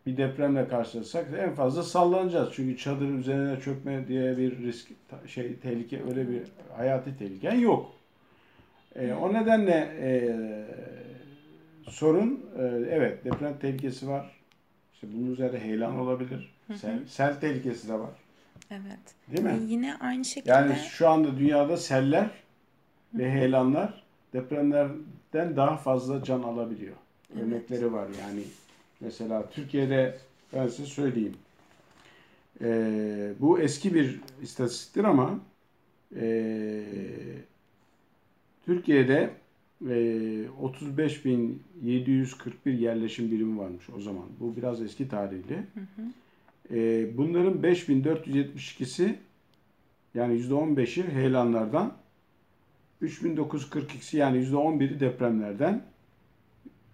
bir depremle karşılaşsak en fazla sallanacağız. Çünkü çadır üzerine çökme diye bir risk şey tehlike öyle bir hayati tehliken yok. E, o nedenle e, sorun e, evet deprem tehlikesi var. İşte bunun üzerinde heyelan olabilir. Sel, sel tehlikesi de var. Evet. Değil mi? E yine aynı şekilde. Yani şu anda dünyada seller ve heyelanlar depremlerden daha fazla can alabiliyor. Evet. Örnekleri var yani. Mesela Türkiye'de ben size söyleyeyim. Ee, bu eski bir istatistiktir ama e, Türkiye'de 35.741 ee, yerleşim birimi varmış o zaman. Bu biraz eski tarihli. Hı hı. Ee, bunların 5.472'si yani %15'i heyelanlardan, 3.942'si yani %11'i depremlerden,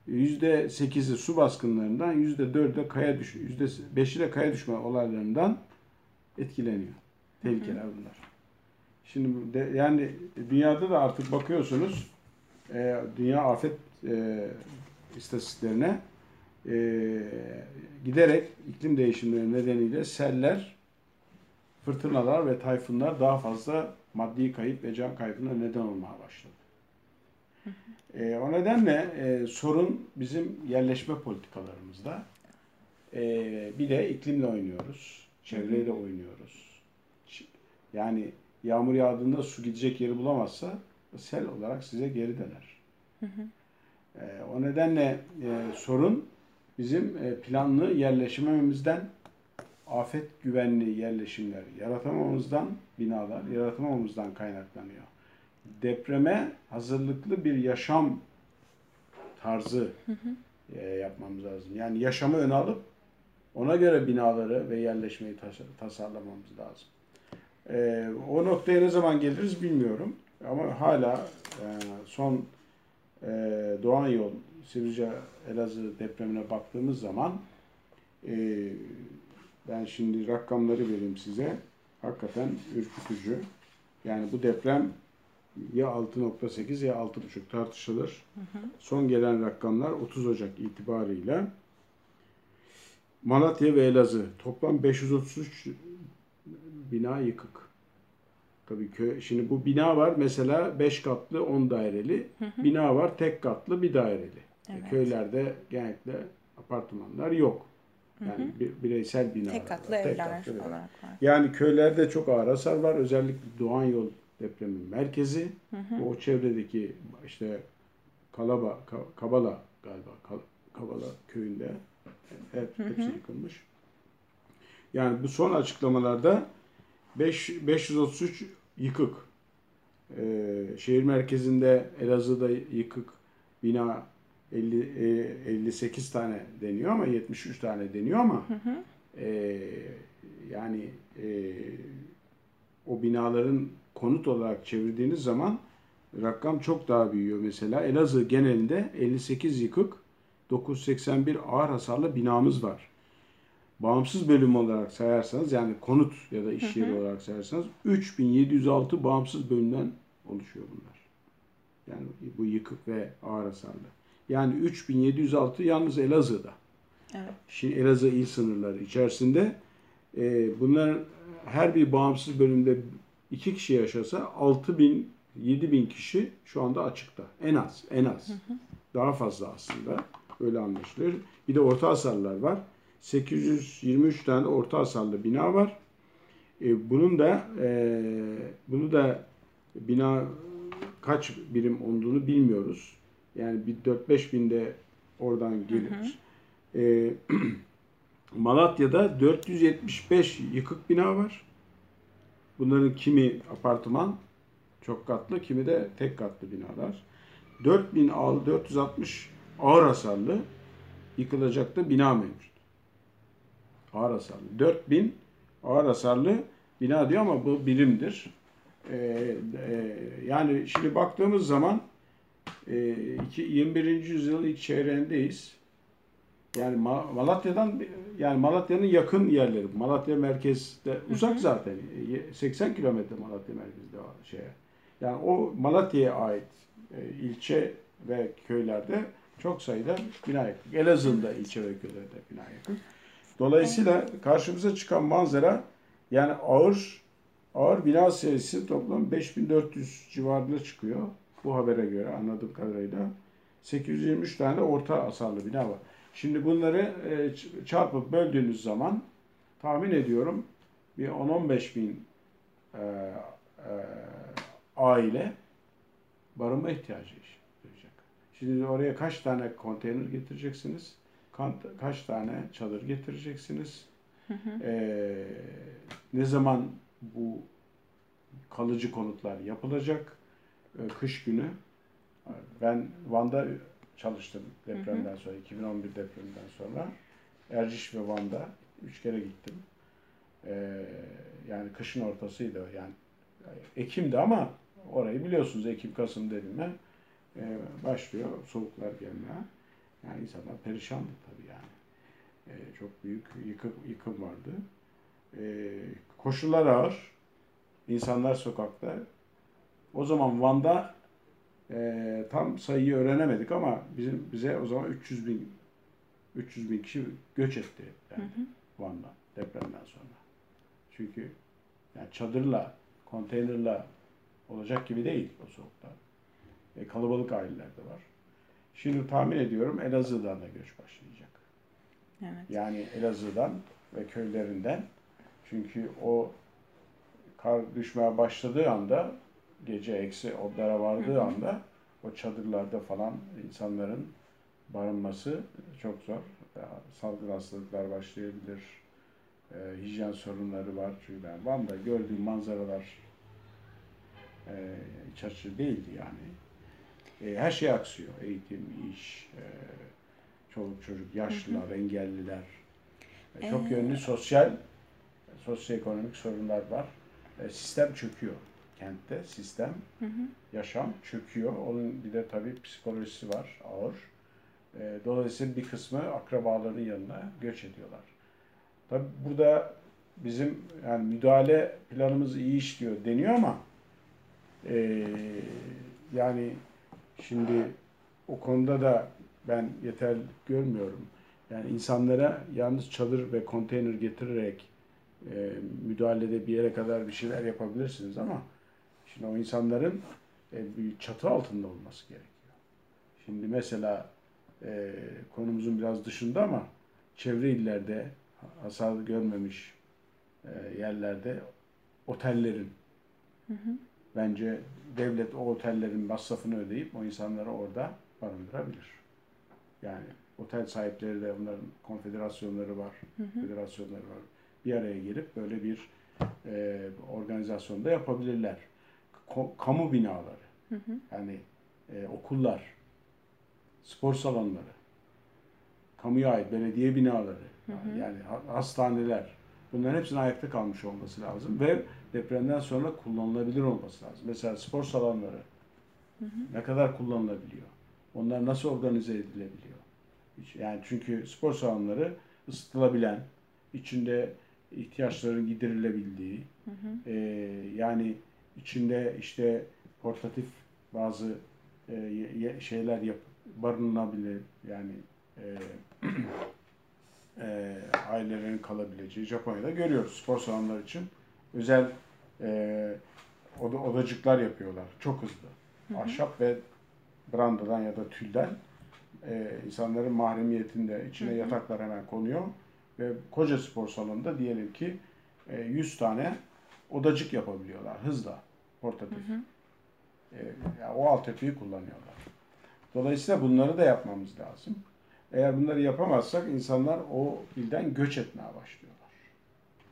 %8'i su baskınlarından, %4'ü kaya düş %5'i de kaya düşme olaylarından etkileniyor. Tehlikeler bunlar. Şimdi de, yani dünyada da artık bakıyorsunuz e, Dünya Afet e, istatistiklerine e, giderek iklim değişimleri nedeniyle seller, fırtınalar ve tayfunlar daha fazla maddi kayıp ve can kaybına neden olmaya başladı. E, o nedenle e, sorun bizim yerleşme politikalarımızda. E, bir de iklimle oynuyoruz, çevreyle oynuyoruz. Yani yağmur yağdığında su gidecek yeri bulamazsa sel olarak size geri döner. Hı hı. E, o nedenle e, sorun bizim e, planlı yerleşimimizden afet güvenli yerleşimler yaratamamızdan, binalar yaratamamızdan kaynaklanıyor. Depreme hazırlıklı bir yaşam tarzı hı hı. E, yapmamız lazım. Yani yaşamı öne alıp ona göre binaları ve yerleşmeyi tasarlamamız lazım. E, o noktaya ne zaman geliriz bilmiyorum. Ama hala e, son e, Doğan Yol Sivrice Elazığ depremine baktığımız zaman e, ben şimdi rakamları vereyim size. Hakikaten ürkütücü. Yani bu deprem ya 6.8 ya 6.5 tartışılır. Hı hı. Son gelen rakamlar 30 Ocak itibarıyla Malatya ve Elazığ toplam 533 bina yıkık. Tabii köy, şimdi bu bina var mesela 5 katlı 10 daireli. Hı hı. Bina var tek katlı bir daireli. Evet. Köylerde genellikle apartmanlar yok. Yani hı hı. bireysel binalar tek katlı var. evler tek katlı olarak var. Yani köylerde çok ağır hasar var. Özellikle Doğan Yol depremin merkezi. Hı hı. O çevredeki işte Kalaba, Kabala galiba Kabala köyünde hep, hepsi hı hı. yıkılmış. Yani bu son açıklamalarda 5, 533 yıkık. Ee, şehir merkezinde Elazığ'da yıkık bina 50, e, 58 tane deniyor ama 73 tane deniyor ama hı hı. E, yani e, o binaların konut olarak çevirdiğiniz zaman rakam çok daha büyüyor. Mesela Elazığ genelinde 58 yıkık, 981 ağır hasarlı binamız var. Bağımsız bölüm olarak sayarsanız yani konut ya da iş yeri hı hı. olarak sayarsanız 3706 bağımsız bölümden oluşuyor bunlar. Yani bu yıkık ve ağır hasarlı. Yani 3706 yalnız Elazığ'da. Evet. Şimdi Elazığ il sınırları içerisinde e, bunlar her bir bağımsız bölümde iki kişi yaşasa 6 bin 7 bin kişi şu anda açıkta. En az. En az. Hı hı. Daha fazla aslında. Öyle anlaşılıyor. Bir de orta hasarlar var. 823 tane orta hasarlı bina var. E, bunun da e, bunu da bina kaç birim olduğunu bilmiyoruz. Yani bir 4-5 binde oradan gelir. Hı hı. E, Malatya'da 475 yıkık bina var. Bunların kimi apartman, çok katlı, kimi de tek katlı binalar. 4000 460 ağır hasarlı yıkılacak da bina mevcut. Ağır hasarlı. 4000 ağır hasarlı bina diyor ama bu birimdir. Ee, e, yani şimdi baktığımız zaman e, 21. yüzyılın ilk çeyreğindeyiz. Yani Malatya'dan yani Malatya'nın yakın yerleri. Malatya merkezde uzak hı hı. zaten. 80 kilometre Malatya merkezde şeye. Yani o Malatya'ya ait e, ilçe ve köylerde çok sayıda bina yakın. Elazığ'da ilçe ve köylerde bina yakın. Dolayısıyla karşımıza çıkan manzara yani ağır ağır bina sayısı toplam 5400 civarında çıkıyor. Bu habere göre anladığım kadarıyla. 823 tane orta hasarlı bina var. Şimdi bunları e, çarpıp böldüğünüz zaman tahmin ediyorum bir 10-15 bin e, e, aile barınma ihtiyacı duyacak. Şimdi oraya kaç tane konteyner getireceksiniz? Kaç tane çadır getireceksiniz? Hı hı. Ee, ne zaman bu kalıcı konutlar yapılacak? Ee, kış günü. Ben Van'da çalıştım depremden sonra, 2011 depreminden sonra. Erciş ve Van'da üç kere gittim. Ee, yani kışın ortasıydı yani. Ekim'di ama orayı biliyorsunuz Ekim Kasım dediğimde e, başlıyor soğuklar gelmeye. Yani insanlar perişandı tabii yani. E, çok büyük yıkım, yıkım vardı. E, koşullar ağır. İnsanlar sokakta. O zaman Van'da e, tam sayıyı öğrenemedik ama bizim bize o zaman 300 bin 300 bin kişi göç etti yani hı hı. Van'da depremden sonra. Çünkü yani çadırla, konteynerla olacak gibi değil o soğukta. E, kalabalık aileler de var. Şimdi tahmin ediyorum Elazığ'dan da göç başlayacak. Evet. Yani Elazığ'dan ve köylerinden. Çünkü o kar düşmeye başladığı anda gece eksi odlara vardığı anda o çadırlarda falan insanların barınması çok zor. Salgın hastalıklar başlayabilir. E, hijyen sorunları var. Çünkü ben Van'da gördüğüm manzaralar e, iç açıcı değildi yani. E, her şey aksıyor. Eğitim, iş, e, çoluk çocuk, yaşlılar, hı hı. engelliler. E, çok yönlü sosyal, sosyoekonomik sorunlar var. E, sistem çöküyor kentte sistem, hı hı. yaşam çöküyor. Onun bir de tabii psikolojisi var ağır. E, dolayısıyla bir kısmı akrabaların yanına göç ediyorlar. Tabii burada bizim yani müdahale planımız iyi işliyor deniyor ama Ee, yani şimdi o konuda da ben yeterli görmüyorum. Yani insanlara yalnız çadır ve konteyner getirerek e, müdahalede bir yere kadar bir şeyler yapabilirsiniz ama şimdi o insanların e, bir çatı altında olması gerekiyor. Şimdi mesela e, konumuzun biraz dışında ama çevre illerde hasar görmemiş e, yerlerde otellerin hı hı. bence devlet o otellerin masrafını ödeyip o insanları orada barındırabilir. Yani otel sahipleri de onların konfederasyonları var, hı hı. federasyonları var. Bir araya gelip böyle bir e, organizasyonda yapabilirler. Ko, kamu binaları, hı hı. yani e, okullar, spor salonları, kamuya ait belediye binaları, hı hı. yani hastaneler, bunların hepsinin ayakta kalmış olması lazım ve depremden sonra kullanılabilir olması lazım. Mesela spor salonları hı hı. ne kadar kullanılabiliyor? Onlar nasıl organize edilebiliyor? Yani çünkü spor salonları ısıtılabilen, içinde ihtiyaçların giderilebildiği, hı hı. E, yani içinde işte portatif bazı e, şeyler yap, barınabilir yani e, e, ailelerin kalabileceği Japonya'da görüyoruz spor salonları için özel e, oda, odacıklar yapıyorlar çok hızlı. Hı hı. Ahşap ve brandadan ya da tülden e, insanların mahremiyetinde içine hı hı. yataklar hemen konuyor ve koca spor salonunda diyelim ki e, 100 tane odacık yapabiliyorlar hızla portatif. Hı hı. E, yani o altyapıyı kullanıyorlar. Dolayısıyla bunları da yapmamız lazım. Eğer bunları yapamazsak insanlar o ilden göç etmeye başlıyorlar.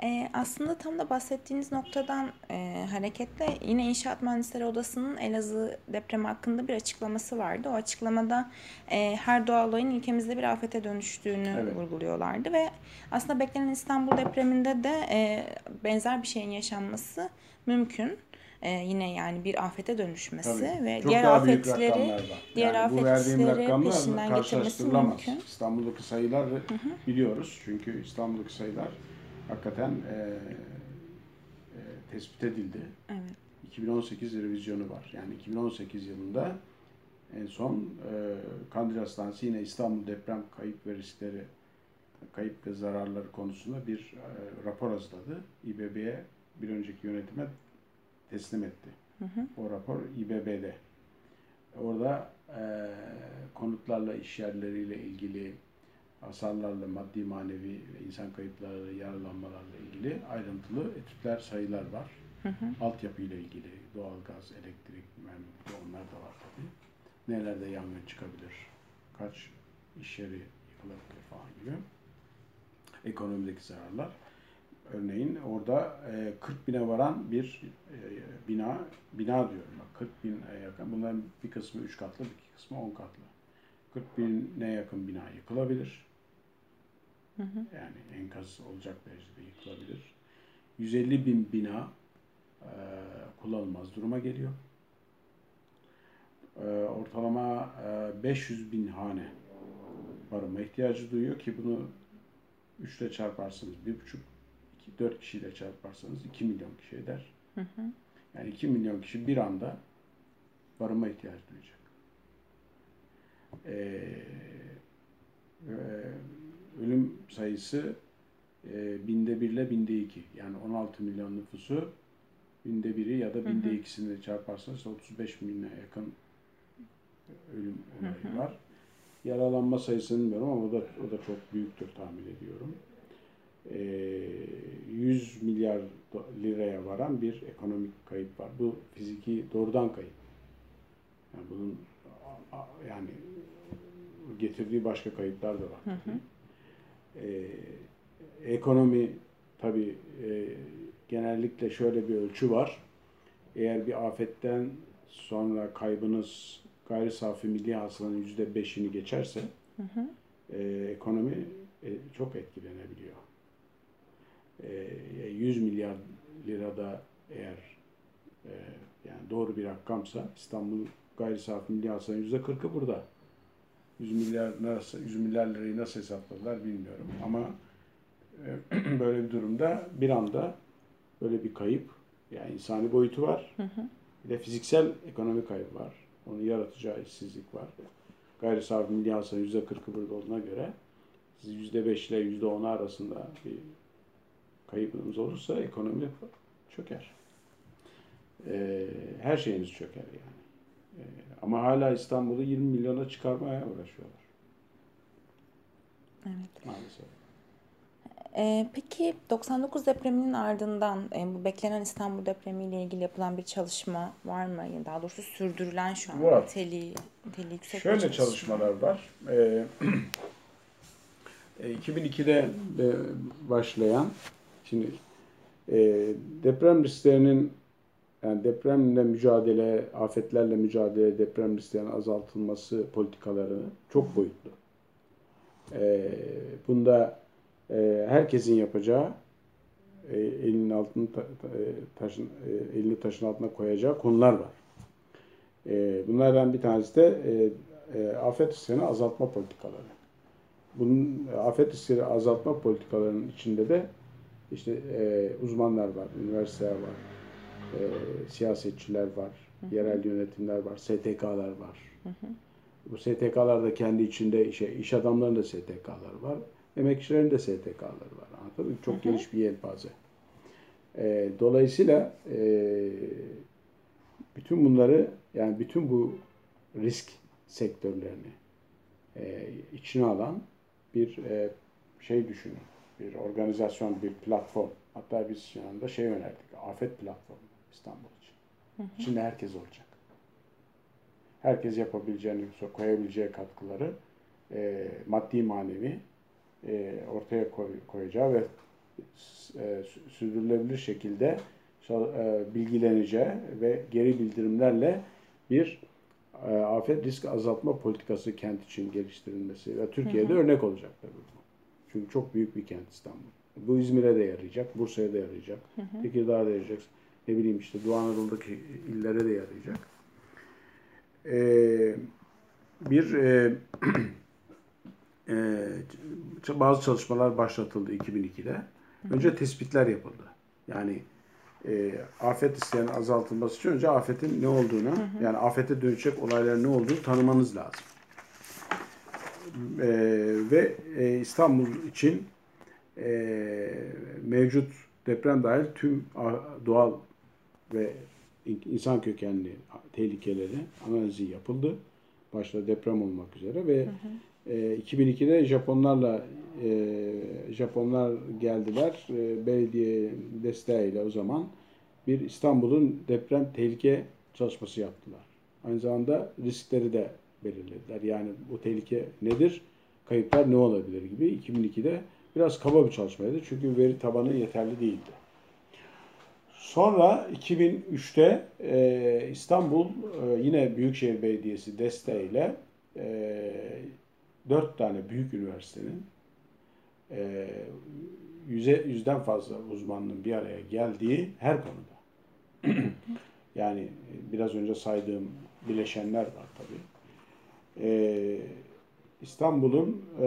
E, aslında tam da bahsettiğiniz noktadan e, hareketle yine İnşaat Mühendisleri Odası'nın Elazığ depremi hakkında bir açıklaması vardı. O açıklamada e, her doğal olayın ülkemizde bir afete dönüştüğünü evet. vurguluyorlardı ve aslında beklenen İstanbul depreminde de e, benzer bir şeyin yaşanması mümkün e, yine yani bir afete dönüşmesi Tabii. ve Çok diğer afetleri diğer yani afetleri peşinden getirmesi mümkün. İstanbul'daki sayılar hı hı. biliyoruz. Çünkü İstanbul'daki sayılar hakikaten e, e, tespit edildi. Evet. 2018 revizyonu var. Yani 2018 yılında en son e, Kandil Hastanesi yine İstanbul deprem kayıp ve riskleri kayıp ve zararları konusunda bir e, rapor hazırladı. İBB'ye bir önceki yönetime teslim etti. Hı hı. O rapor İBB'de. Orada e, konutlarla, iş yerleriyle ilgili hasarlarla, maddi manevi ve insan kayıplarıyla, yaralanmalarla ilgili ayrıntılı etütler, sayılar var. Hı hı. Altyapıyla ilgili doğalgaz, elektrik, mühendislik onlar da var tabii. Nelerde yangın çıkabilir, kaç iş yeri yıkılabilir falan gibi. Ekonomideki zararlar. Örneğin orada 40 e, bine varan bir e, bina, bina diyorum bak 40 bine yakın. Bunların bir kısmı 3 katlı, bir kısmı 10 katlı. 40 bine yakın bina yıkılabilir. Hı hı. Yani enkaz olacak derecede yıkılabilir. 150 bin bina e, kullanılmaz duruma geliyor. E, ortalama e, 500 bin hane barınma ihtiyacı duyuyor ki bunu 3 ile çarparsınız 1,5 4 kişiyle çarparsanız 2 milyon kişi eder. Hı hı. Yani 2 milyon kişi bir anda barınma ihtiyacı duyacak. Ee, ölüm sayısı e, binde bir ile binde iki. Yani 16 milyon nüfusu binde biri ya da binde hı hı. ikisini çarparsanız 35 milyona yakın ölüm olayı var. Yaralanma sayısını bilmiyorum ama o da o da çok büyüktür tahmin ediyorum. 100 milyar liraya varan bir ekonomik kayıp var. Bu fiziki doğrudan kayıp. Yani bunun yani getirdiği başka kayıplar da var. Hı hı. Ee, ekonomi tabi e, genellikle şöyle bir ölçü var. Eğer bir afetten sonra kaybınız gayri safi milli hasılanın yüzde beşini geçerse hı hı. E, ekonomi e, çok etkilenebiliyor. 100 e, milyar lirada eğer e, yani doğru bir rakamsa İstanbul gayri safi milli hasılanın yüzde 40'ı burada. 100 milyar nasıl 100 milyar lirayı nasıl hesapladılar bilmiyorum ama e, böyle bir durumda bir anda böyle bir kayıp yani insani boyutu var. Hı hı. Bir de fiziksel ekonomik kaybı var. Onun yaratacağı işsizlik var. Gayri safi milli hasılanın yüzde kırkı burada olduğuna göre yüzde beş ile yüzde on arasında bir kaybımız olursa ekonomi çöker. Ee, her şeyimiz çöker yani. Ee, ama hala İstanbul'u 20 milyona çıkarmaya uğraşıyorlar. Evet. Maalesef. Ee, peki 99 depreminin ardından e, bu beklenen İstanbul depremiyle ilgili yapılan bir çalışma var mı? Yani daha doğrusu sürdürülen şu an Var. niteliği, niteliği yüksek Şöyle çalışma. çalışmalar var. Ee, e, 2002'de e, başlayan, şimdi e, deprem risklerinin yani depremle mücadele, afetlerle mücadele, deprem risklerinin azaltılması politikaları çok boyutlu. E, bunda e, herkesin yapacağı, e, elinin altını ta- e, taşın e, elini taşın altına koyacağı konular var. E, bunlardan bir tanesi de e, e, afet riskini azaltma politikaları. Bunun afet riskini azaltma politikalarının içinde de işte e, uzmanlar var, üniversiteler var, e, siyasetçiler var, yerel yönetimler var, STK'lar var. Bu STK'lar da kendi içinde işe, iş adamlarının da STK'ları var, emekçilerin de STK'ları var. Anladın mı? Çok geniş bir yelpaze. E, dolayısıyla e, bütün bunları yani bütün bu risk sektörlerini e, içine alan bir e, şey düşünün. Bir organizasyon, bir platform. Hatta biz anda şey önerdik. Afet platformu İstanbul için. İçinde herkes olacak. Herkes yapabileceğini, koyabileceği katkıları e, maddi manevi e, ortaya koy, koyacağı ve e, sürdürülebilir şekilde e, bilgileneceği ve geri bildirimlerle bir e, afet risk azaltma politikası kent için geliştirilmesi ve Türkiye'de örnek olacak tabii bu. Çünkü çok büyük bir kent İstanbul. Bu İzmir'e de yarayacak, Bursa'ya da yarayacak, Tekirdağ'a da yarayacak, ne bileyim işte Doğu Anadolu'daki illere de yarayacak. Ee, bir e, e, bazı çalışmalar başlatıldı 2002'de. Önce tespitler yapıldı. Yani e, afet risklerinin azaltılması için önce afetin ne olduğunu, yani afete dönecek olayların ne olduğunu tanımanız lazım. E, ve e, İstanbul için e, mevcut deprem dahil tüm doğal ve in- insan kökenli tehlikeleri analizi yapıldı. Başta deprem olmak üzere ve e, 2002'de Japonlarla e, Japonlar geldiler. E, belediye desteğiyle o zaman bir İstanbul'un deprem tehlike çalışması yaptılar. Aynı zamanda riskleri de belirlediler. Yani bu tehlike nedir? Kayıplar ne olabilir gibi 2002'de biraz kaba bir çalışmaydı. Çünkü veri tabanı yeterli değildi. Sonra 2003'te e, İstanbul e, yine Büyükşehir Belediyesi desteğiyle e, dört tane büyük üniversitenin e, yüze, yüzden fazla uzmanlığın bir araya geldiği her konuda. yani biraz önce saydığım bileşenler var tabii. E, İstanbul'un e,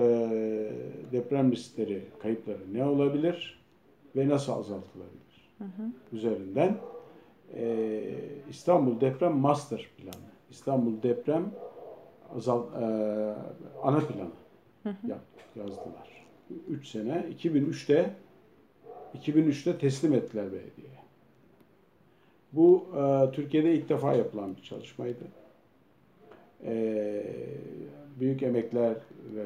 deprem riskleri, kayıpları ne olabilir ve nasıl azaltılabilir? Üzerinden e, İstanbul Deprem Master Planı, İstanbul Deprem azal, e, ana planı yap, yazdılar. 3 sene. 2003'te 2003'te teslim ettiler belediyeye. Bu e, Türkiye'de ilk defa yapılan bir çalışmaydı. E, büyük emekler e,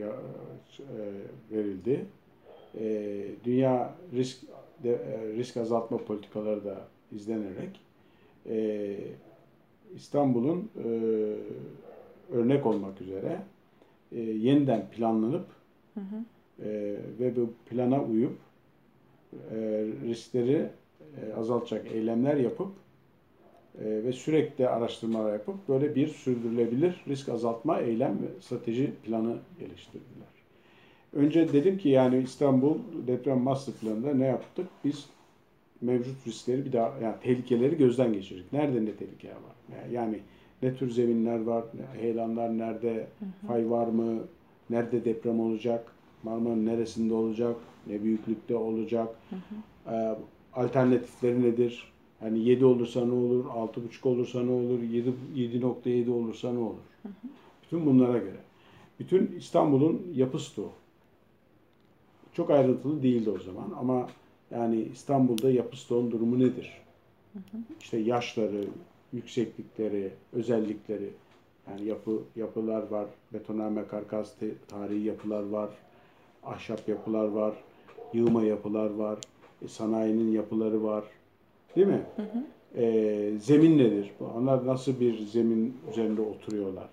e, verildi. E, dünya risk de, e, risk azaltma politikaları da izlenerek e, İstanbul'un e, örnek olmak üzere e, yeniden planlanıp e, ve bu plana uyup e, riskleri e, azaltacak eylemler yapıp e, ve sürekli araştırmalar yapıp böyle bir sürdürülebilir risk azaltma eylem ve strateji planı geliştirdiler. Önce dedim ki yani İstanbul deprem master planında ne yaptık? Biz mevcut riskleri bir daha yani tehlikeleri gözden geçirdik. Nerede ne tehlikeler var? Yani ne tür zeminler var, heyelanlar nerede, fay var mı, nerede deprem olacak, Marmara'nın neresinde olacak, ne büyüklükte olacak, Ee, alternatifleri nedir, Yani 7 olursa ne olur, 6,5 olursa ne olur, 7 7.7 olursa ne olur? Bütün bunlara göre. Bütün İstanbul'un yapısı da o. Çok ayrıntılı değildi o zaman ama yani İstanbul'da yapı stoğun durumu nedir? İşte yaşları, yükseklikleri, özellikleri. Yani yapı yapılar var, betonarme karkas tarihi yapılar var, ahşap yapılar var, yığma yapılar var, e, sanayinin yapıları var. Değil mi? E, zemin nedir? Onlar nasıl bir zemin üzerinde oturuyorlar?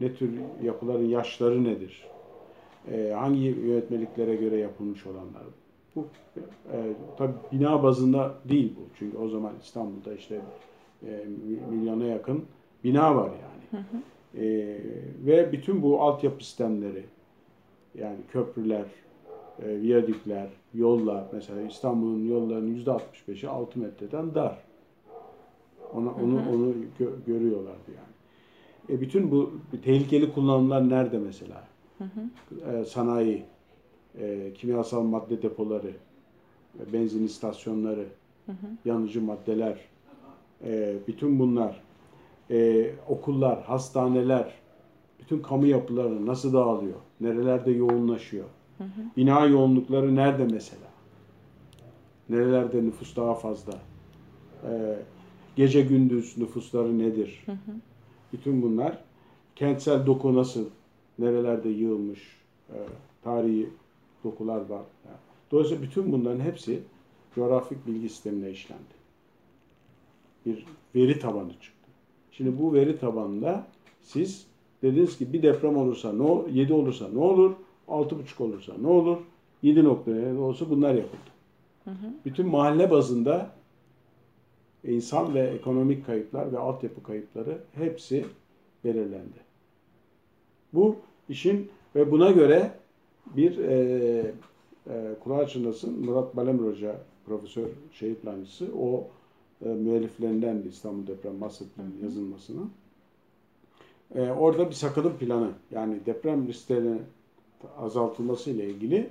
Ne tür yapıların yaşları nedir? E, hangi yönetmeliklere göre yapılmış olanlar? Bu e, tabii bina bazında değil bu. Çünkü o zaman İstanbul'da işte e, mi- milyona yakın bina var yani. E, ve bütün bu altyapı sistemleri yani köprüler, e, viyadükler, yollar mesela İstanbul'un yollarının yüzde 65'i 6 metreden dar. Ona, onu onu gö- görüyorlardı yani. E, bütün bu tehlikeli kullanımlar nerede mesela? E, sanayi, e, kimyasal madde depoları, e, benzin istasyonları, yanıcı maddeler, e, bütün bunlar, e, okullar, hastaneler, bütün kamu yapıları nasıl dağılıyor? Nerelerde yoğunlaşıyor? Bina yoğunlukları nerede mesela? Nerelerde nüfus daha fazla? E, gece gündüz nüfusları nedir? Bütün bunlar kentsel doku nasıl? Nerelerde yığılmış? E, tarihi dokular var. Yani Dolayısıyla bütün bunların hepsi coğrafik bilgi sistemine işlendi. Bir veri tabanı çıktı. Şimdi bu veri tabanında siz dediniz ki bir deprem olursa ne ol- 7 olursa ne olur? 6,5 olursa ne olur? 7 noktaya olsa bunlar yapıldı. Bütün mahalle bazında insan ve ekonomik kayıplar ve altyapı kayıpları hepsi belirlendi. Bu işin ve buna göre bir e, e, kulağı çınlasın Murat Balemir Hoca profesör şehir plancısı o e, müelliflerinden İstanbul Deprem Master Planı yazılmasını. E, orada bir sakınım planı yani deprem risklerinin azaltılması ile ilgili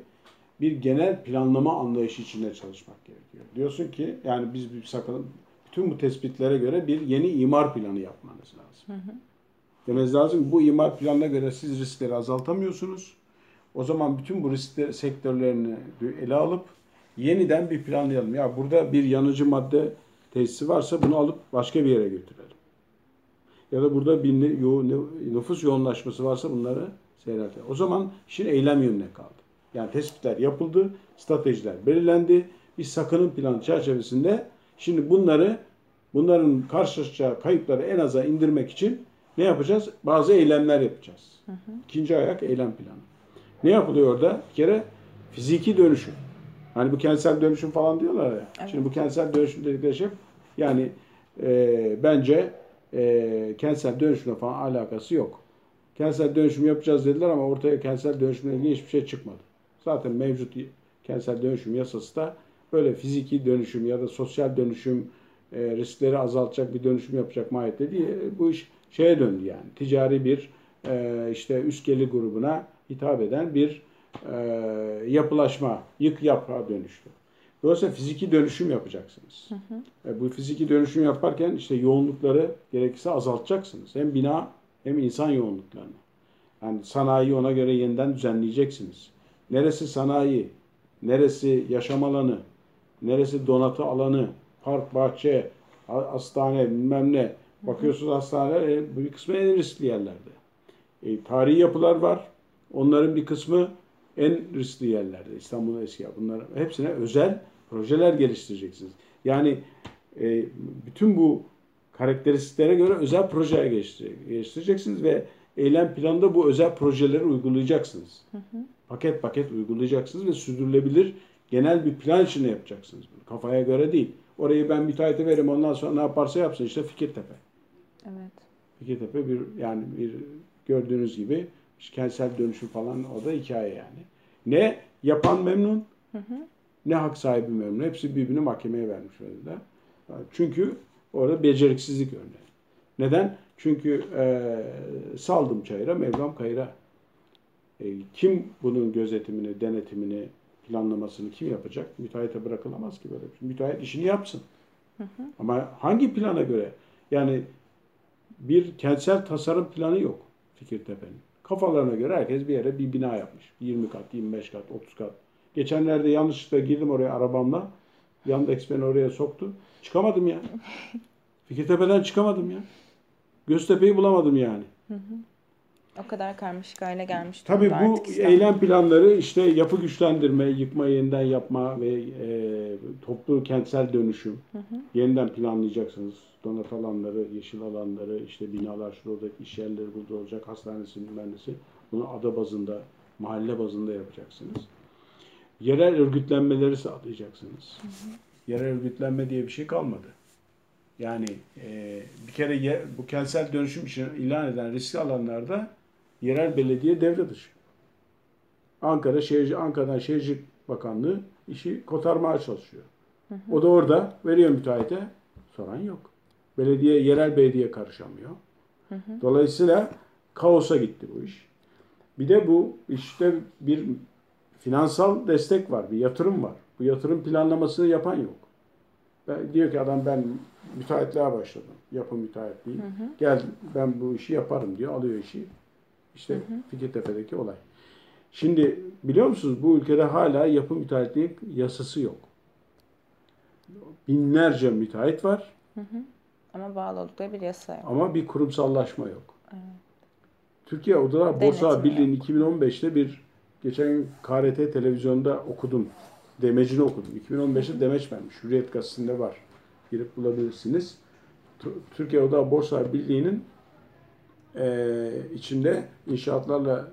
bir genel planlama anlayışı içinde çalışmak gerekiyor. Diyorsun ki yani biz bir sakınım bütün bu tespitlere göre bir yeni imar planı yapmanız lazım. Demeniz lazım bu imar planına göre siz riskleri azaltamıyorsunuz. O zaman bütün bu risk sektörlerini ele alıp yeniden bir planlayalım. Ya burada bir yanıcı madde tesisi varsa bunu alıp başka bir yere götürelim. Ya da burada bir nüfus yoğunlaşması varsa bunları seyreltelim. O zaman işin eylem yönüne kaldı. Yani tespitler yapıldı, stratejiler belirlendi. Bir sakının planı çerçevesinde şimdi bunları bunların karşılaşacağı kayıpları en aza indirmek için ne yapacağız? Bazı eylemler yapacağız. İkinci ayak eylem planı. Ne yapılıyor orada? Bir kere fiziki dönüşüm. Hani bu kentsel dönüşüm falan diyorlar ya. Evet. Şimdi bu kentsel dönüşüm dedikleri şey yani e, bence e, kentsel dönüşümle falan alakası yok. Kentsel dönüşüm yapacağız dediler ama ortaya kentsel dönüşümle ilgili hiçbir şey çıkmadı. Zaten mevcut kentsel dönüşüm yasası da böyle fiziki dönüşüm ya da sosyal dönüşüm e, riskleri azaltacak bir dönüşüm yapacak mahiyette değil. Bu iş şeye döndü yani. Ticari bir e, işte üst gelir grubuna hitap eden bir e, yapılaşma, yık yapa dönüştü. Dolayısıyla fiziki dönüşüm yapacaksınız. E, bu fiziki dönüşüm yaparken işte yoğunlukları gerekirse azaltacaksınız. Hem bina hem insan yoğunluklarını. Yani sanayi ona göre yeniden düzenleyeceksiniz. Neresi sanayi, neresi yaşam alanı, neresi donatı alanı, park, bahçe, ha- hastane, bilmem ne. Bakıyorsunuz hastaneler e, bir kısmı en riskli yerlerde. E, tarihi yapılar var. Onların bir kısmı en riskli yerlerde. İstanbul'un eski bunlar hepsine özel projeler geliştireceksiniz. Yani e, bütün bu karakteristiklere göre özel geliştire- geliştireceksiniz ve eylem planında bu özel projeleri uygulayacaksınız. Paket paket uygulayacaksınız ve sürdürülebilir genel bir plan içinde yapacaksınız. Kafaya göre değil. Orayı ben müteahhite veririm ondan sonra ne yaparsa yapsın işte Fikirtepe. Evet. Fikirtepe bir yani bir gördüğünüz gibi kentsel dönüşüm falan o da hikaye yani. Ne yapan memnun ne hak sahibi memnun. Hepsi birbirini mahkemeye vermiş öyle. Çünkü orada beceriksizlik örneği. Neden? Çünkü e, saldım çayıra, Mevlam kayıra. E, kim bunun gözetimini, denetimini, planlamasını kim yapacak? Müteahhite bırakılamaz ki böyle şey. Müteahhit işini yapsın. Ama hangi plana göre? Yani bir kentsel tasarım planı yok Fikirtepe'nin. Kafalarına göre herkes bir yere bir bina yapmış. 20 kat, 25 kat, 30 kat. Geçenlerde yanlışlıkla girdim oraya arabamla. Yandex beni oraya soktu. Çıkamadım ya. Fikirtepe'den çıkamadım ya. Göztepe'yi bulamadım yani. O kadar karmaşık hale gelmiş. Tabii bu artık İstanbul. eylem planları işte yapı güçlendirme, yıkma yeniden yapma ve e, toplu kentsel dönüşüm. Yeniden planlayacaksınız. Donat alanları, yeşil alanları, işte binalar şurada iş yerleri burada olacak, hastanesi, mühendisi. Bunu ada bazında, mahalle bazında yapacaksınız. Yerel örgütlenmeleri sağlayacaksınız. Yerel örgütlenme diye bir şey kalmadı. Yani e, bir kere ye- bu kentsel dönüşüm için ilan eden riskli alanlarda yerel belediye devre dışı. Ankara Şehirci Ankara'dan Şehircilik Bakanlığı işi kotarmaya çalışıyor. O da orada veriyor müteahhite. Soran yok. Belediye, yerel belediye karışamıyor. Dolayısıyla kaosa gitti bu iş. Bir de bu işte bir finansal destek var, bir yatırım var. Bu yatırım planlamasını yapan yok. Ben, diyor ki adam ben müteahhitliğe başladım. Yapı müteahhitliği. Gel ben bu işi yaparım diyor. Alıyor işi. İşte Fikirtepe'deki olay. Şimdi biliyor musunuz bu ülkede hala yapı müteahhitliği yasası yok. Binlerce müteahhit var Ama bağlı oldukları bir yasa yok. ama bir kurumsallaşma yok. Türkiye Odalar Borsa Birliği'nin 2015'te bir geçen gün KRT televizyonda okudum. Demecini okudum. 2015'te demeç vermiş. Hürriyet gazetesinde var. Girip bulabilirsiniz. Türkiye Odalar Borsa Birliği'nin e, içinde inşaatlarla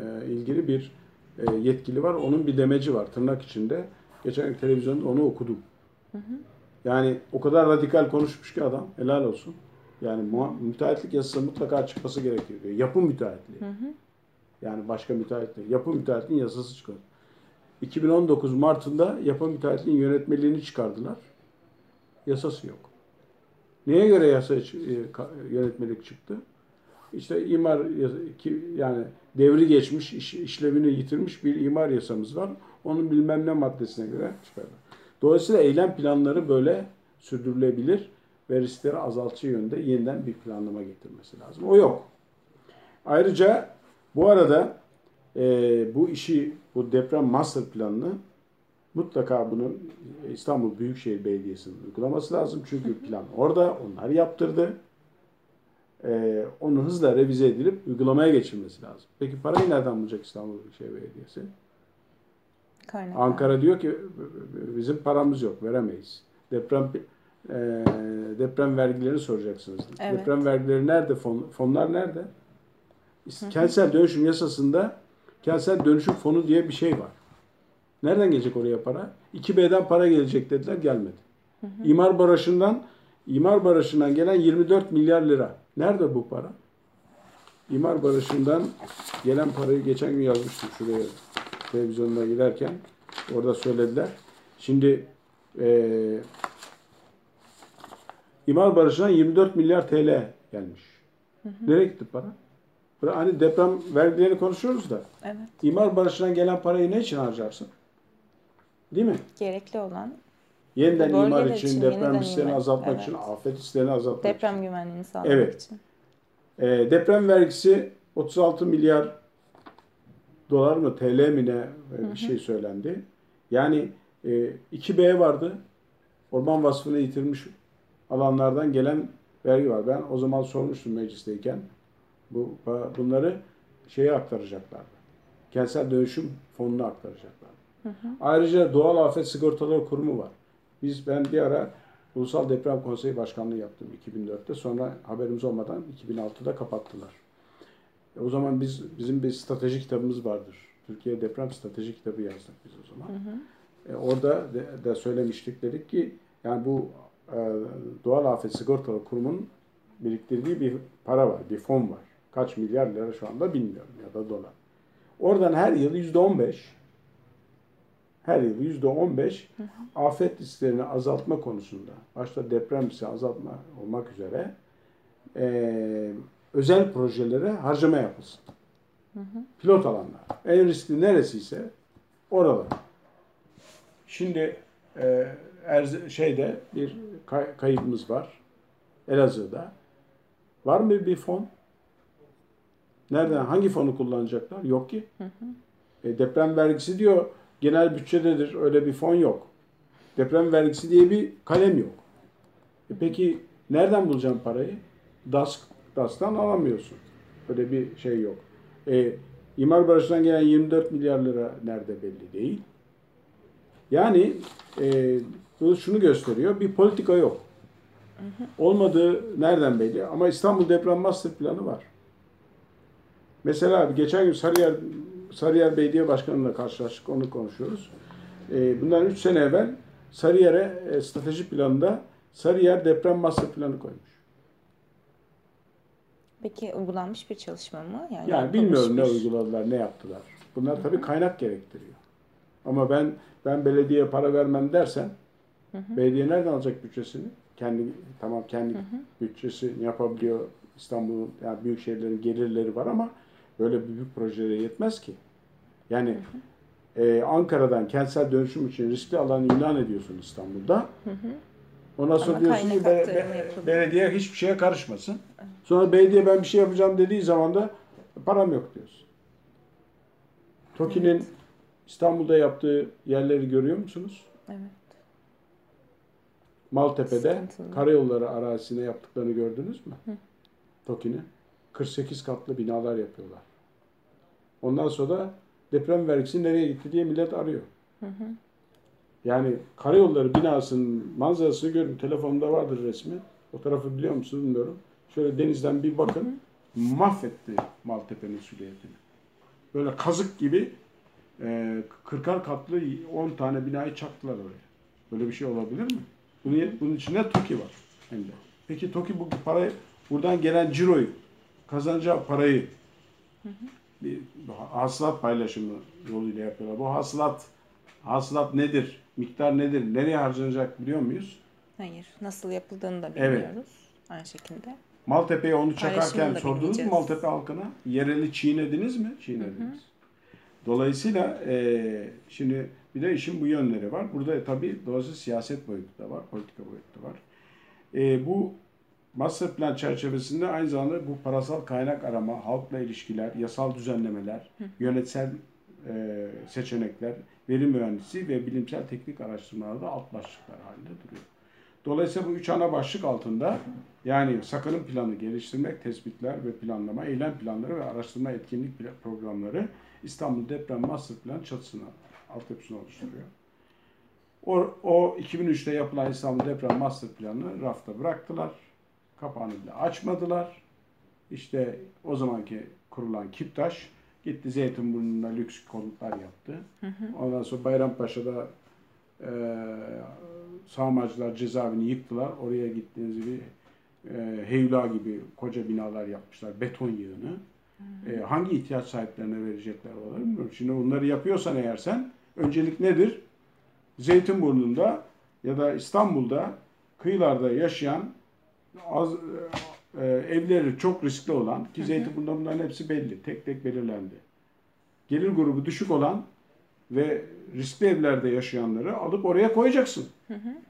e, ilgili bir e, yetkili var. Onun bir demeci var tırnak içinde. Geçen gün televizyonda onu okudum. Yani o kadar radikal konuşmuş ki adam. Helal olsun. Yani müteahhitlik yasası mutlaka çıkması gerekiyor diyor. Yapı müteahhitliği. Yani başka müteahhitlik. Yapı müteahhitliğin yasası çıkıyor. 2019 Mart'ında yapı müteahhitliğin yönetmeliğini çıkardılar. Yasası yok. Neye göre yasa e, yönetmelik çıktı? İşte imar ki yani devri geçmiş, iş- işlevini yitirmiş bir imar yasamız var. Onun bilmem ne maddesine göre çıkardı. Dolayısıyla eylem planları böyle sürdürülebilir ve riskleri azaltıcı yönde yeniden bir planlama getirmesi lazım. O yok. Ayrıca bu arada e, bu işi, bu deprem master planını mutlaka bunun İstanbul Büyükşehir Belediyesi'nin uygulaması lazım. Çünkü plan orada, onlar yaptırdı. E, onu hızla revize edilip uygulamaya geçirmesi lazım. Peki parayı nereden bulacak İstanbul Büyükşehir Belediyesi? Kaynaklar. Ankara diyor ki bizim paramız yok, veremeyiz. Deprem e, deprem vergilerini soracaksınız. Evet. Deprem vergileri nerede? Fon, fonlar nerede? Kentsel dönüşüm yasasında kentsel dönüşüm fonu diye bir şey var. Nereden gelecek oraya para? 2B'den para gelecek dediler, gelmedi. İmar barajından İmar barajından gelen 24 milyar lira. Nerede bu para? İmar barajından gelen parayı geçen gün yazmıştım şuraya televizyonda giderken. Orada söylediler. Şimdi eee İmar barajından 24 milyar TL gelmiş. Nereye gitti para? Hani deprem vergilerini konuşuyoruz da. Evet. İmar barajından gelen parayı ne için harcarsın? Değil mi? Gerekli olan Yeniden Bölgeler imar için, için, deprem risklerini azaltmak Evet. için, afet risklerini azaltmak için. deprem güvenliğini sağlamak Evet. için. E, deprem vergisi 36 milyar dolar mı TL mi ne bir şey söylendi. Yani e, 2B vardı. Orman vasfını yitirmiş alanlardan gelen vergi var. Ben o zaman sormuştum meclisteyken. Bu bunları şeye aktaracaklardı. Kentsel dönüşüm fonuna aktaracaklar. Ayrıca Doğal Afet Sigortaları Kurumu var. Biz ben bir ara Ulusal Deprem Konseyi Başkanlığı yaptım 2004'te. Sonra haberimiz olmadan 2006'da kapattılar. E, o zaman biz bizim bir strateji kitabımız vardır. Türkiye Deprem Strateji Kitabı yazdık biz o zaman. E, orada de, de söylemiştik dedik ki yani bu e, Doğal Afet Sigortaları Kurumu'nun biriktirdiği bir para var, bir fon var. Kaç milyar lira şu anda bilmiyorum ya da dolar. Oradan her yıl yüzde on beş her yıl yüzde on beş afet risklerini azaltma konusunda başta deprem riski azaltma olmak üzere eee, özel projelere harcama yapılsın. Pilot alanlar. En riskli neresiyse oralar. Şimdi eee, Erz şeyde bir kay- kayıbımız var. Elazığ'da. Var mı bir fon? Nereden? Hangi fonu kullanacaklar? Yok ki. E, deprem vergisi diyor genel bütçededir. Öyle bir fon yok. Deprem vergisi diye bir kalem yok. E, peki nereden bulacağım parayı? DAS, DAS'tan alamıyorsun. Öyle bir şey yok. E, İmar Barış'tan gelen 24 milyar lira nerede belli değil. Yani e, bu şunu gösteriyor. Bir politika yok. Olmadığı nereden belli? Ama İstanbul Deprem Master Planı var. Mesela geçen gün Sarıyer Sarıyer Belediye Başkanı'yla karşılaştık. Onu konuşuyoruz. E, bundan 3 sene evvel Sarıyer'e e, strateji planında Sarıyer Deprem Master Planı koymuş. Peki uygulanmış bir çalışma mı? Yani yapılmış bilmiyorum ne uyguladılar, ne yaptılar. Bunlar tabii kaynak gerektiriyor. Ama ben ben belediyeye para vermem dersen belediye nereden alacak bütçesini? Kendi tamam kendi bütçesini yapabiliyor. İstanbul'un yani büyük şehirlerin gelirleri var ama böyle büyük projelere yetmez ki. Yani e, Ankara'dan kentsel dönüşüm için riskli alan ilan ediyorsun İstanbul'da. Ondan sonra Ama diyorsun ki be- be- belediye hiçbir şeye karışmasın. Sonra belediye ben bir şey yapacağım dediği zaman da param yok diyorsun. TOKİ'nin İstanbul'da yaptığı yerleri görüyor musunuz? Evet. Maltepe'de Sıkıntılı. karayolları arazisine yaptıklarını gördünüz mü? TOKİ'nin. 48 katlı binalar yapıyorlar. Ondan sonra deprem vergisi nereye gitti diye millet arıyor. Yani karayolları binasının manzarasını görün. Telefonumda vardır resmi. O tarafı biliyor musunuz bilmiyorum. Şöyle denizden bir bakın. Mahvetti Maltepe'nin süliyetini. Böyle kazık gibi e, 40'ar katlı 10 tane binayı çaktılar oraya. Böyle bir şey olabilir mi? Bunun, bunun içinde TOKİ var hem de. Peki TOKİ bu parayı buradan gelen ciroyu kazanacağı parayı bir hasılat paylaşımı yoluyla yapıyorlar. Bu hasılat hasılat nedir? Miktar nedir? Nereye harcanacak biliyor muyuz? Hayır. Nasıl yapıldığını da Evet. bilmiyoruz. Aynı şekilde. Maltepe'ye onu çakarken sordunuz mu. Maltepe halkına? Yereli çiğnediniz mi? Çiğnediniz. Dolayısıyla e, şimdi bir de işin bu yönleri var. Burada tabii dolayısıyla siyaset boyutu da var, politika boyutu da var. E, bu master plan çerçevesinde aynı zamanda bu parasal kaynak arama, halkla ilişkiler, yasal düzenlemeler, yönetsel e, seçenekler, veri mühendisi ve bilimsel teknik araştırmalar da alt başlıklar halinde duruyor. Dolayısıyla bu üç ana başlık altında yani sakınım planı geliştirmek, tespitler ve planlama, eylem planları ve araştırma etkinlik programları İstanbul Deprem Master Plan çatısına, altyapısını oluşturuyor. O, o 2003'te yapılan İstanbul Deprem Master Planı rafta bıraktılar. Kapağını bile açmadılar. İşte o zamanki kurulan Kiptaş gitti Zeytinburnu'nda lüks konutlar yaptı. Ondan sonra Bayrampaşa'da e, sağmacılar cezaevini yıktılar. Oraya gittiğiniz gibi e, Heyula gibi koca binalar yapmışlar. Beton yığını. E, hangi ihtiyaç sahiplerine verecekler onları bilmiyorum. Şimdi bunları yapıyorsan eğer sen öncelik nedir? Zeytinburnu'nda ya da İstanbul'da kıyılarda yaşayan az e, evleri çok riskli olan ki Zeytinburnu'nda bunların hepsi belli. Tek tek belirlendi. Gelir grubu düşük olan ve riskli evlerde yaşayanları alıp oraya koyacaksın.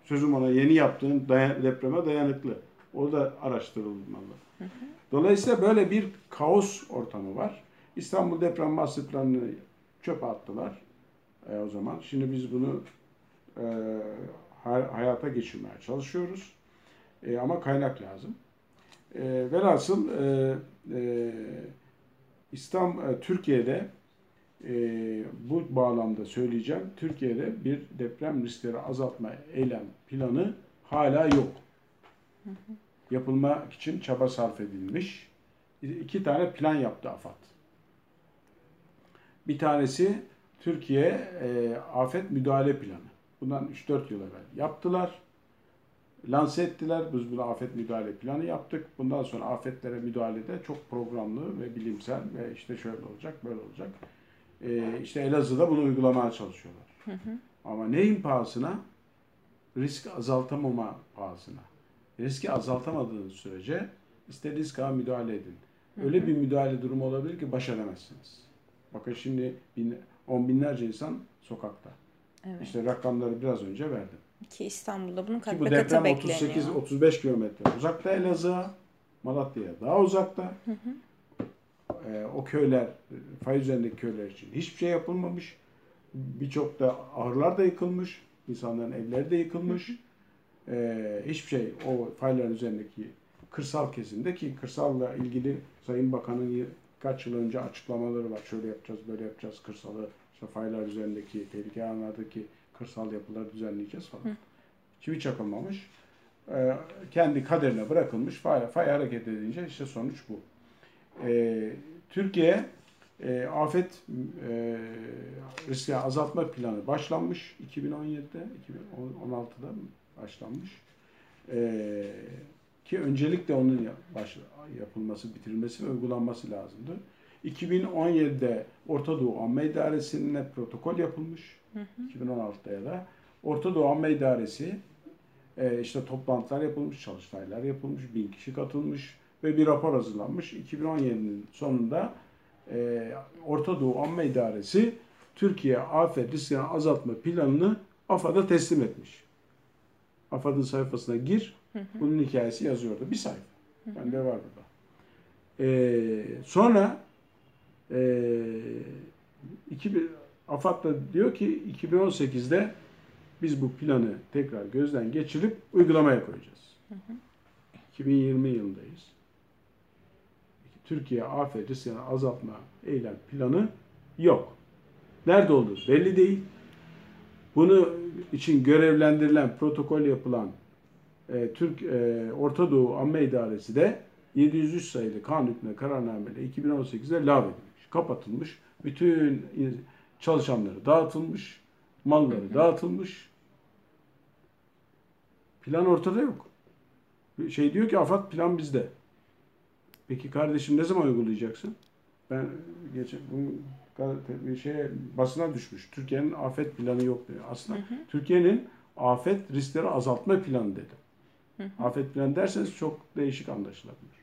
Sözüm ona yeni yaptığın dayan- depreme dayanıklı. O da araştırılmalı. Dolayısıyla böyle bir kaos ortamı var. İstanbul Deprem Master Planı'nı çöpe attılar e, o zaman. Şimdi biz bunu e, hay- hayata geçirmeye çalışıyoruz. E, ama kaynak lazım. E, velhasıl e, e, İslam e, Türkiye'de e, bu bağlamda söyleyeceğim. Türkiye'de bir deprem riskleri azaltma eylem planı hala yok. Yapılmak için çaba sarf edilmiş. İki tane plan yaptı AFAD. Bir tanesi Türkiye e, afet müdahale planı. Bundan 3-4 yıl evvel yaptılar. Lanse ettiler. Biz bunu afet müdahale planı yaptık. Bundan sonra afetlere müdahalede çok programlı ve bilimsel ve işte şöyle olacak, böyle olacak. E, işte Elazığ'da bunu uygulamaya çalışıyorlar. Ama neyin pahasına? Risk azaltamama pahasına. Riski azaltamadığınız sürece istediğiniz kadar müdahale edin. Öyle bir müdahale durumu olabilir ki baş edemezsiniz. Bakın şimdi bin, on binlerce insan sokakta. Evet. İşte rakamları biraz önce verdim. Ki İstanbul'da bunun Ki kat bu be katı deprem bekleniyor. 38-35 kilometre uzakta Elazığ'a, Malatya'ya daha uzakta. Ee, o köyler, fay üzerindeki köyler için hiçbir şey yapılmamış. Birçok da ahırlar da yıkılmış. insanların evleri de yıkılmış. Ee, hiçbir şey o fayların üzerindeki kırsal kesimde ki kırsalla ilgili Sayın Bakan'ın kaç yıl önce açıklamaları var. Şöyle yapacağız, böyle yapacağız kırsalı, işte faylar üzerindeki tehlike alanlardaki kırsal yapıları düzenleyeceğiz falan. Çivi çakılmamış. Ee, kendi kaderine bırakılmış. Fay, fay hareket edince işte sonuç bu. Ee, Türkiye e, afet e, riski azaltma planı başlanmış 2017'de, 2016'da başlanmış. Ee, ki öncelikle onun baş, yapılması, bitirilmesi ve uygulanması lazımdı. 2017'de Orta Doğu Amme İdaresi'ne protokol yapılmış. 2016'da ya da Orta Doğu Amme İdaresi e, işte toplantılar yapılmış, çalıştaylar yapılmış, bin kişi katılmış ve bir rapor hazırlanmış. 2017'nin sonunda e, Orta Doğu Amme İdaresi Türkiye afet riskini azaltma planını AFAD'a teslim etmiş. AFAD'ın sayfasına gir, bunun hikayesi yazıyordu. Bir sayfa. Bende var burada. E, sonra e, 2000, AFAD da diyor ki 2018'de biz bu planı tekrar gözden geçirip uygulamaya koyacağız. 2020 yılındayız. Türkiye afet riskini azaltma eylem planı yok. Nerede olduğu belli değil. Bunu için görevlendirilen, protokol yapılan e, Türk e, Orta Doğu Amme İdaresi de 703 sayılı kanun hükmüne kararnameyle 2018'de lağvedilmiş, kapatılmış. Bütün çalışanları dağıtılmış, malları dağıtılmış. Plan ortada yok. Şey diyor ki AFAD plan bizde. Peki kardeşim ne zaman uygulayacaksın? Ben geçen bu gazete- bir şey basına düşmüş. Türkiye'nin afet planı yok diyor. Aslında Türkiye'nin afet riskleri azaltma planı dedi. Afet planı derseniz çok değişik anlaşılabilir.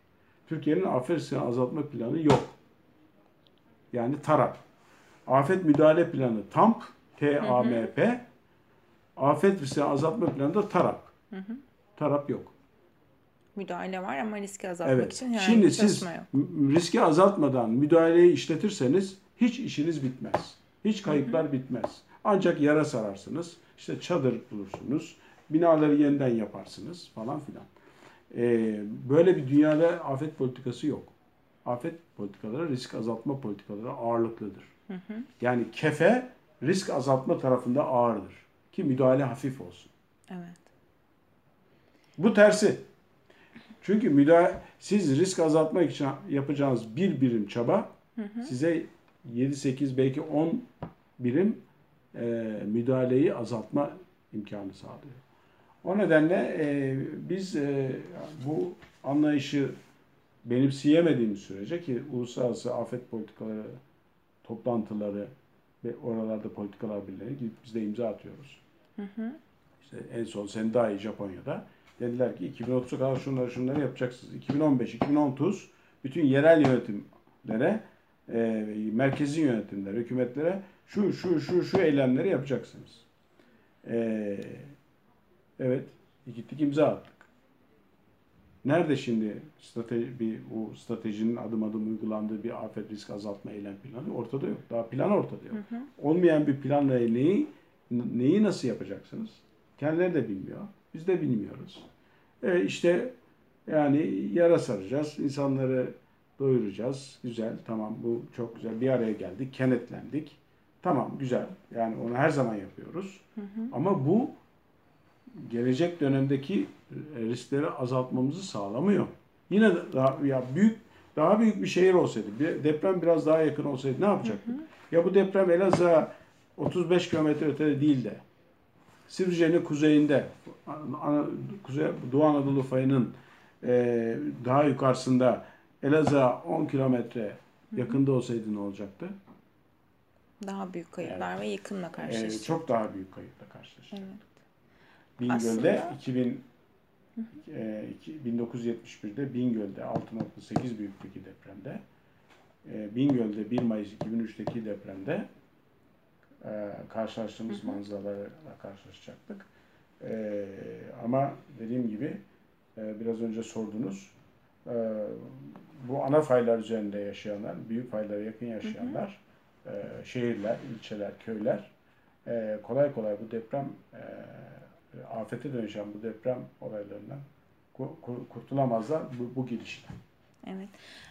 Türkiye'nin afet riskini azaltma planı yok. Yani TARAP. Afet müdahale planı TAMP, T-A-M-P. Afet riskini azaltma planı da TARAP. TARAP yok. Müdahale var ama riski azaltmak Evet. için herhangi Şimdi bir siz yok. riski azaltmadan müdahaleyi işletirseniz hiç işiniz bitmez. Hiç kayıplar bitmez. Ancak yara sararsınız. işte çadır bulursunuz. Binaları yeniden yaparsınız falan filan. Ee, böyle bir dünyada afet politikası yok. Afet politikaları risk azaltma politikaları ağırlıklıdır. Yani kefe risk azaltma tarafında ağırdır. Ki müdahale hafif olsun. Evet. Bu tersi. Çünkü müdahale, siz risk azaltmak için yapacağınız bir birim çaba size 7-8 belki 10 birim e, müdahaleyi azaltma imkanı sağlıyor. O nedenle e, biz e, bu anlayışı benimseyemediğimiz sürece ki uluslararası afet politikaları toplantıları ve oralarda politikalar birliğine gidip biz de imza atıyoruz. İşte en son Sendai Japonya'da dediler ki 2030'a kadar şunları şunları yapacaksınız. 2015, 2030 bütün yerel yönetimlere, e, merkezi yönetimlere, hükümetlere şu şu şu şu eylemleri yapacaksınız. E, evet, gittik imza attık. Nerede şimdi strateji, bir, bu stratejinin adım adım uygulandığı bir afet risk azaltma eylem planı ortada yok. Daha plan ortada yok. Olmayan bir planla neyi, neyi nasıl yapacaksınız? Kendileri de bilmiyor. Biz de bilmiyoruz. E işte yani yara saracağız. insanları doyuracağız. Güzel. Tamam bu çok güzel. Bir araya geldik. Kenetlendik. Tamam güzel. Yani onu her zaman yapıyoruz. Ama bu gelecek dönemdeki riskleri azaltmamızı sağlamıyor. Yine daha ya büyük daha büyük bir şehir olsaydı, bir deprem biraz daha yakın olsaydı ne yapacaktık? Ya bu deprem Elazığ'a 35 kilometre ötede değil de Sivrice'nin kuzeyinde, Kuzey, Doğu Anadolu fayının e, daha yukarısında Elazığ'a 10 kilometre yakında olsaydı ne olacaktı? Daha büyük kayıplar ve yıkımla E, karşılaşacak. çok daha büyük kayıpla karşılaştık. Evet. Bingöl'de Aslında- 2000 e, iki- 1971'de Bingöl'de 6.8 büyüklükteki depremde e, Bingöl'de 1 Mayıs 2003'teki depremde e, karşılaştığımız manzaralarla karşılaşacaktık. E, ama dediğim gibi e, biraz önce sordunuz. E, bu ana faylar üzerinde yaşayanlar, büyük faylara yakın yaşayanlar, hı hı. E, şehirler, ilçeler, köyler e, kolay kolay bu deprem e, afete dönüşen bu deprem olaylarından kurtulamazlar bu, bu gidişle. Evet.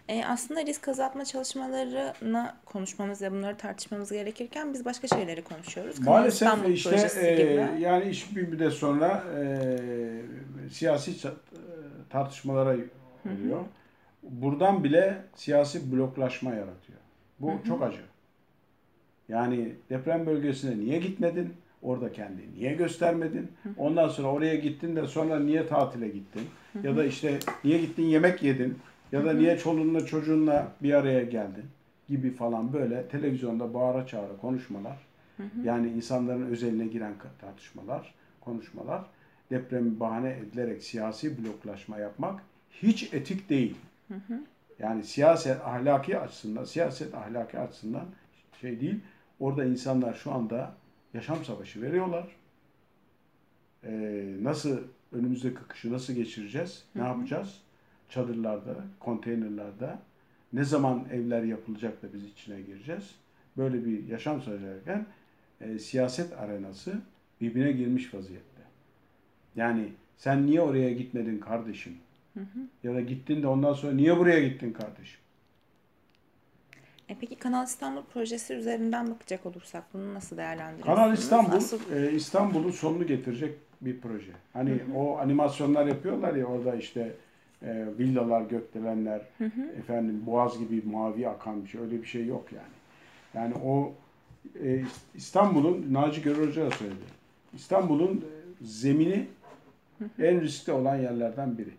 E, aslında risk azaltma çalışmalarına konuşmamız ve bunları tartışmamız gerekirken biz başka şeyleri konuşuyoruz. Maalesef İstanbul işte e, yani iş bir müddet sonra e, siyasi tartışmalara oluyor. Hı hı. Buradan bile siyasi bloklaşma yaratıyor. Bu hı hı. çok acı. Yani deprem bölgesine niye gitmedin? Orada kendini niye göstermedin? Ondan sonra oraya gittin de sonra niye tatile gittin? Ya da işte niye gittin yemek yedin? Ya da niye çoluğunla çocuğunla bir araya geldin? Gibi falan böyle televizyonda bağıra çağıra konuşmalar. Yani insanların özeline giren tartışmalar, konuşmalar. Depremi bahane edilerek siyasi bloklaşma yapmak hiç etik değil. Yani siyaset ahlaki açısından, siyaset ahlaki açısından şey değil. Orada insanlar şu anda yaşam savaşı veriyorlar. Ee, nasıl önümüzdeki kışı nasıl geçireceğiz? Ne yapacağız? Çadırlarda, konteynerlarda ne zaman evler yapılacak da biz içine gireceğiz? Böyle bir yaşam savaşı e, siyaset arenası birbirine girmiş vaziyette. Yani sen niye oraya gitmedin kardeşim? Hı hı. Ya da gittin de ondan sonra niye buraya gittin kardeşim? E peki Kanal İstanbul projesi üzerinden bakacak olursak bunu nasıl değerlendiriyorsunuz? Kanal İstanbul Asıl... e, İstanbul'un sonunu getirecek bir proje. Hani hı hı. o animasyonlar yapıyorlar ya orada işte e, villalar, gökdelenler, hı hı. efendim boğaz gibi mavi akan bir şey öyle bir şey yok yani. Yani o e, İstanbul'un Naci Görür Hoca da söyledi. İstanbul'un zemini hı hı. en riskli olan yerlerden biri.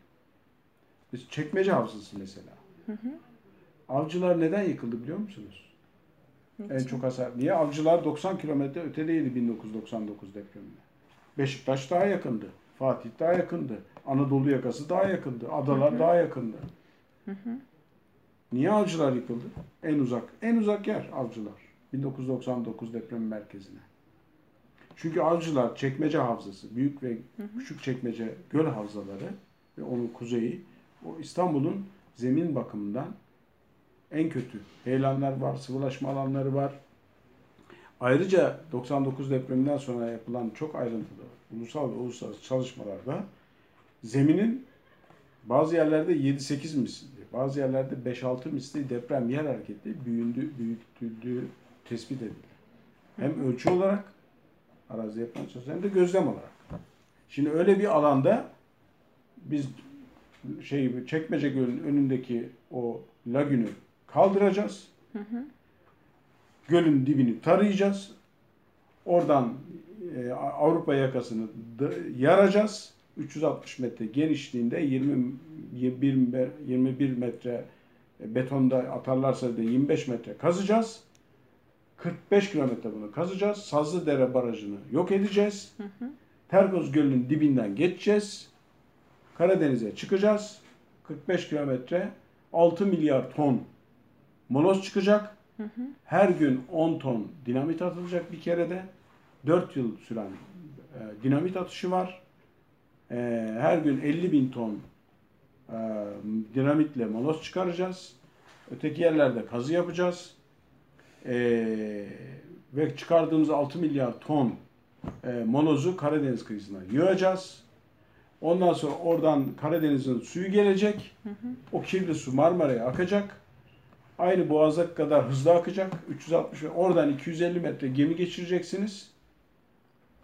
Çekmece Havzası mesela. Hı hı. Avcılar neden yıkıldı biliyor musunuz? Niçin? En çok hasar. Niye? Avcılar 90 kilometre ötedeydi 1999 depreminde. Beşiktaş daha yakındı. Fatih daha yakındı. Anadolu yakası daha yakındı. Adalar hı hı. daha yakındı. Hı hı. Niye avcılar yıkıldı? En uzak, en uzak yer avcılar. 1999 deprem merkezine. Çünkü avcılar çekmece havzası, büyük ve hı hı. küçük çekmece göl havzaları ve onun kuzeyi o İstanbul'un zemin bakımından en kötü. Heyelanlar var, sıvılaşma alanları var. Ayrıca 99 depreminden sonra yapılan çok ayrıntılı ulusal ve uluslararası çalışmalarda zeminin bazı yerlerde 7-8 misli, bazı yerlerde 5-6 misli deprem yer hareketi büyündü, büyütüldüğü tespit edildi. Hem ölçü olarak arazi yapılan çalışma hem de gözlem olarak. Şimdi öyle bir alanda biz şey Çekmece Gölü'nün önündeki o lagünü kaldıracağız. Hı hı. Gölün dibini tarayacağız. Oradan e, Avrupa yakasını yaracağız. 360 metre genişliğinde 20 21, 21 metre betonda atarlarsa da 25 metre kazacağız. 45 kilometre bunu kazacağız. Sazlıdere Barajı'nı yok edeceğiz. Hı hı. Tergoz Gölü'nün dibinden geçeceğiz. Karadeniz'e çıkacağız. 45 kilometre 6 milyar ton moloz çıkacak. Hı hı. Her gün 10 ton dinamit atılacak bir kerede. 4 yıl süren e, dinamit atışı var. E, her gün 50 bin ton e, dinamitle moloz çıkaracağız. Öteki yerlerde kazı yapacağız. E, ve çıkardığımız 6 milyar ton e, molozu Karadeniz kıyısına yığacağız. Ondan sonra oradan Karadeniz'in suyu gelecek. Hı hı. O kirli su Marmara'ya akacak aynı boğaza kadar hızlı akacak. 360 oradan 250 metre gemi geçireceksiniz.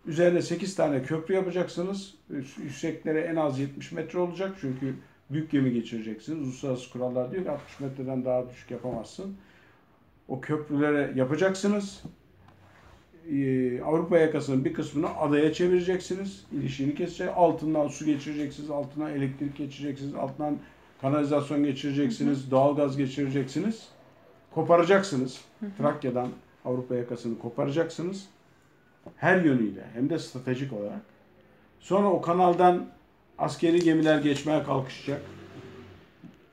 Üzerine 8 tane köprü yapacaksınız. Yüksekleri en az 70 metre olacak. Çünkü büyük gemi geçireceksiniz. Uluslararası kurallar diyor ki 60 metreden daha düşük yapamazsın. O köprülere yapacaksınız. Ee, Avrupa yakasının bir kısmını adaya çevireceksiniz. İlişiğini keseceksiniz. Altından su geçireceksiniz. Altından elektrik geçireceksiniz. Altından kanalizasyon geçireceksiniz, hı hı. doğalgaz geçireceksiniz. Koparacaksınız. Hı hı. Trakya'dan Avrupa yakasını koparacaksınız. Her yönüyle hem de stratejik olarak. Sonra o kanaldan askeri gemiler geçmeye kalkışacak.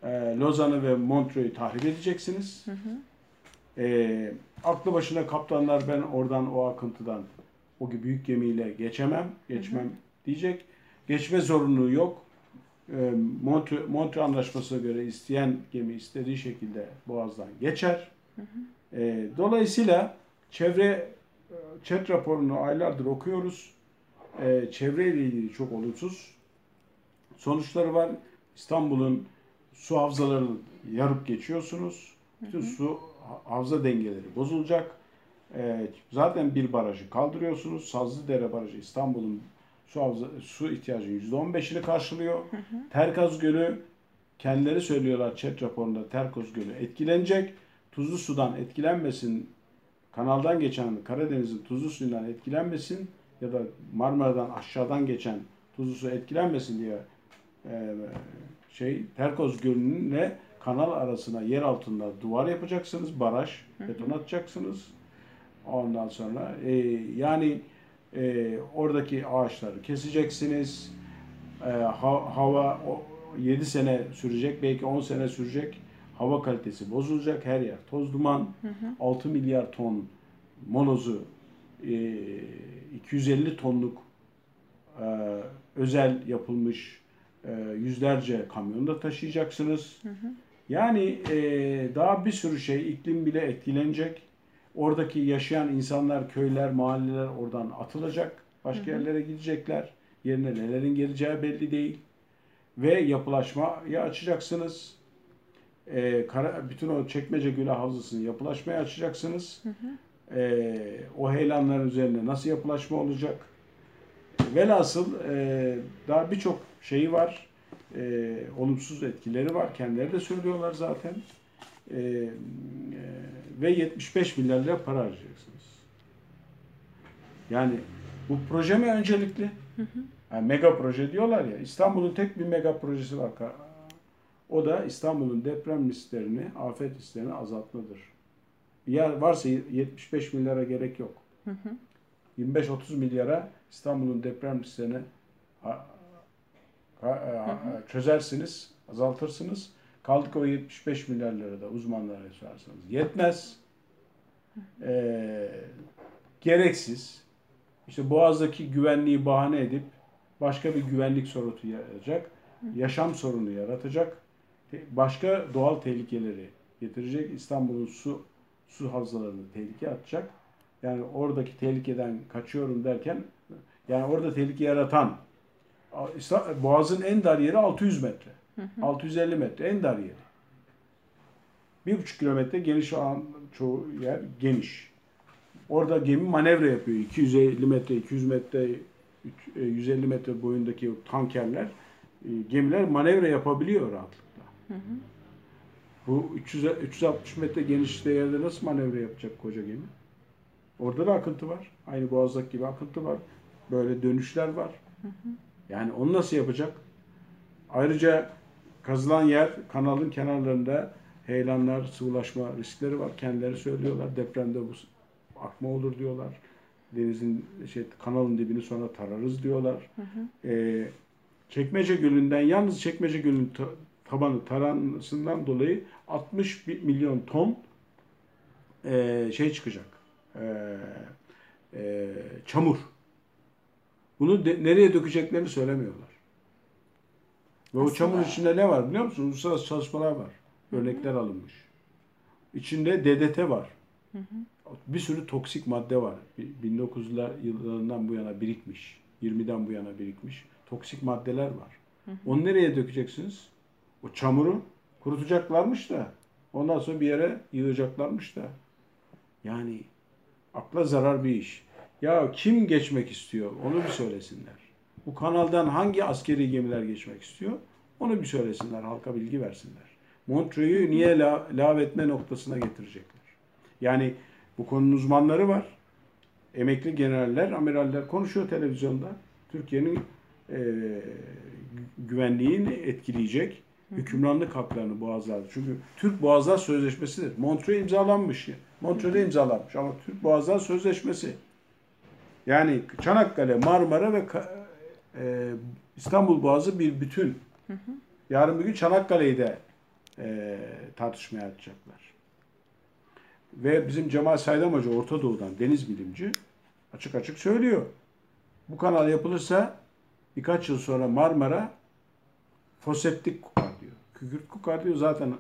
E, Lozan'ı ve Montreux'u tahrip edeceksiniz. Hı hı. E, aklı başına kaptanlar ben oradan o akıntıdan o büyük gemiyle geçemem, geçmem hı hı. diyecek. Geçme zorunluluğu yok. E, Montre, Montre Anlaşması'na göre isteyen gemi istediği şekilde Boğaz'dan geçer. E, dolayısıyla çevre chat raporunu aylardır okuyoruz. E, çevreyle ilgili çok olumsuz sonuçları var. İstanbul'un su havzalarını yarıp geçiyorsunuz. Bütün su havza dengeleri bozulacak. E, zaten bir barajı kaldırıyorsunuz. Sazlıdere Barajı İstanbul'un su havza, su ihtiyacının %15'ini karşılıyor. Hı hı. Terkaz Gölü kendileri söylüyorlar chat raporunda Terkaz Gölü etkilenecek. Tuzlu sudan etkilenmesin kanaldan geçen Karadeniz'in tuzlu suyundan etkilenmesin ya da Marmara'dan aşağıdan geçen tuzlu su etkilenmesin diye e, şey Terkoz Gölü'nün kanal arasına yer altında duvar yapacaksınız, baraj, beton atacaksınız. Ondan sonra e, yani e, oradaki ağaçları keseceksiniz. E, ha, hava o, 7 sene sürecek, belki 10 sene sürecek. Hava kalitesi bozulacak, her yer toz duman. Hı hı. 6 milyar ton molozu, e, 250 tonluk e, özel yapılmış e, yüzlerce kamyonda taşıyacaksınız. Hı hı. Yani e, daha bir sürü şey, iklim bile etkilenecek. Oradaki yaşayan insanlar, köyler, mahalleler oradan atılacak. Başka hı hı. yerlere gidecekler. Yerine nelerin geleceği belli değil. Ve yapılaşmayı açacaksınız. E, kara, bütün o Çekmece Gölü Havzası'nı yapılaşmaya açacaksınız. Hı hı. E, o heyelanların üzerinde nasıl yapılaşma olacak? Velhasıl e, daha birçok şeyi var. E, olumsuz etkileri var. Kendileri de söylüyorlar zaten. E, e, ve 75 milyar lira para harcayacaksınız. Yani bu proje mi öncelikli? Yani mega proje diyorlar ya. İstanbul'un tek bir mega projesi var. O da İstanbul'un deprem risklerini, afet risklerini azaltmadır. Yer varsa 75 milyara gerek yok. 25-30 milyara İstanbul'un deprem risklerini çözersiniz, azaltırsınız. Kaldık o 75 milyar lira da uzmanlara sorarsanız yetmez. Ee, gereksiz. İşte Boğaz'daki güvenliği bahane edip başka bir güvenlik sorunu yaratacak. Yaşam sorunu yaratacak. Başka doğal tehlikeleri getirecek. İstanbul'un su su havzalarını tehlikeye atacak. Yani oradaki tehlikeden kaçıyorum derken yani orada tehlike yaratan Boğaz'ın en dar yeri 600 metre. Hı hı. 650 metre en dar yeri. Bir buçuk kilometre geniş olan çoğu yer geniş. Orada gemi manevra yapıyor. 250 metre, 200 metre, 150 e, metre boyundaki tankerler, e, gemiler manevra yapabiliyor rahatlıkla. Hı hı. Bu 300, 360 metre genişte yerde nasıl manevra yapacak koca gemi? Orada da akıntı var. Aynı Boğaz'daki gibi akıntı var. Böyle dönüşler var. Hı hı. Yani onu nasıl yapacak? Ayrıca kazılan yer kanalın kenarlarında heyelanlar, sıvılaşma riskleri var. Kendileri söylüyorlar. Depremde bu akma olur diyorlar. Denizin şey kanalın dibini sonra tararız diyorlar. Hı hı. Ee, Çekmece Gölü'nden yalnız Çekmece Gölü'nün tabanı taranmasından dolayı 60 milyon ton e, şey çıkacak. E, e, çamur. Bunu de, nereye dökeceklerini söylemiyorlar. Ve Aslında... o çamur içinde ne var biliyor musun? Uluslararası çalışmalar var. Örnekler Hı-hı. alınmış. İçinde DDT var. Hı-hı. Bir sürü toksik madde var. 1900'ler yıllarından bu yana birikmiş. 20'den bu yana birikmiş. Toksik maddeler var. Hı-hı. Onu nereye dökeceksiniz? O çamuru kurutacaklarmış da ondan sonra bir yere yığacaklarmış da. Yani akla zarar bir iş. Ya kim geçmek istiyor? Onu bir söylesinler. Bu kanaldan hangi askeri gemiler geçmek istiyor? Onu bir söylesinler, halka bilgi versinler. Montreux'u niye la, lav etme noktasına getirecekler? Yani bu konunun uzmanları var. Emekli generaller, amiraller konuşuyor televizyonda. Türkiye'nin e, güvenliğini etkileyecek hükümranlık haklarını boğazlarda. Çünkü Türk Boğazlar Sözleşmesi'dir. Montreux imzalanmış. Montreux'de imzalanmış ama Türk Boğazlar Sözleşmesi. Yani Çanakkale, Marmara ve e, İstanbul Boğazı bir bütün. Hı hı. Yarın bir gün Çanakkale'yi de e, tartışmaya açacaklar. Ve bizim Cemal Saydam Hoca Orta Doğu'dan deniz bilimci açık açık söylüyor. Bu kanal yapılırsa birkaç yıl sonra Marmara foseptik kokar diyor. Kükürt kokar diyor zaten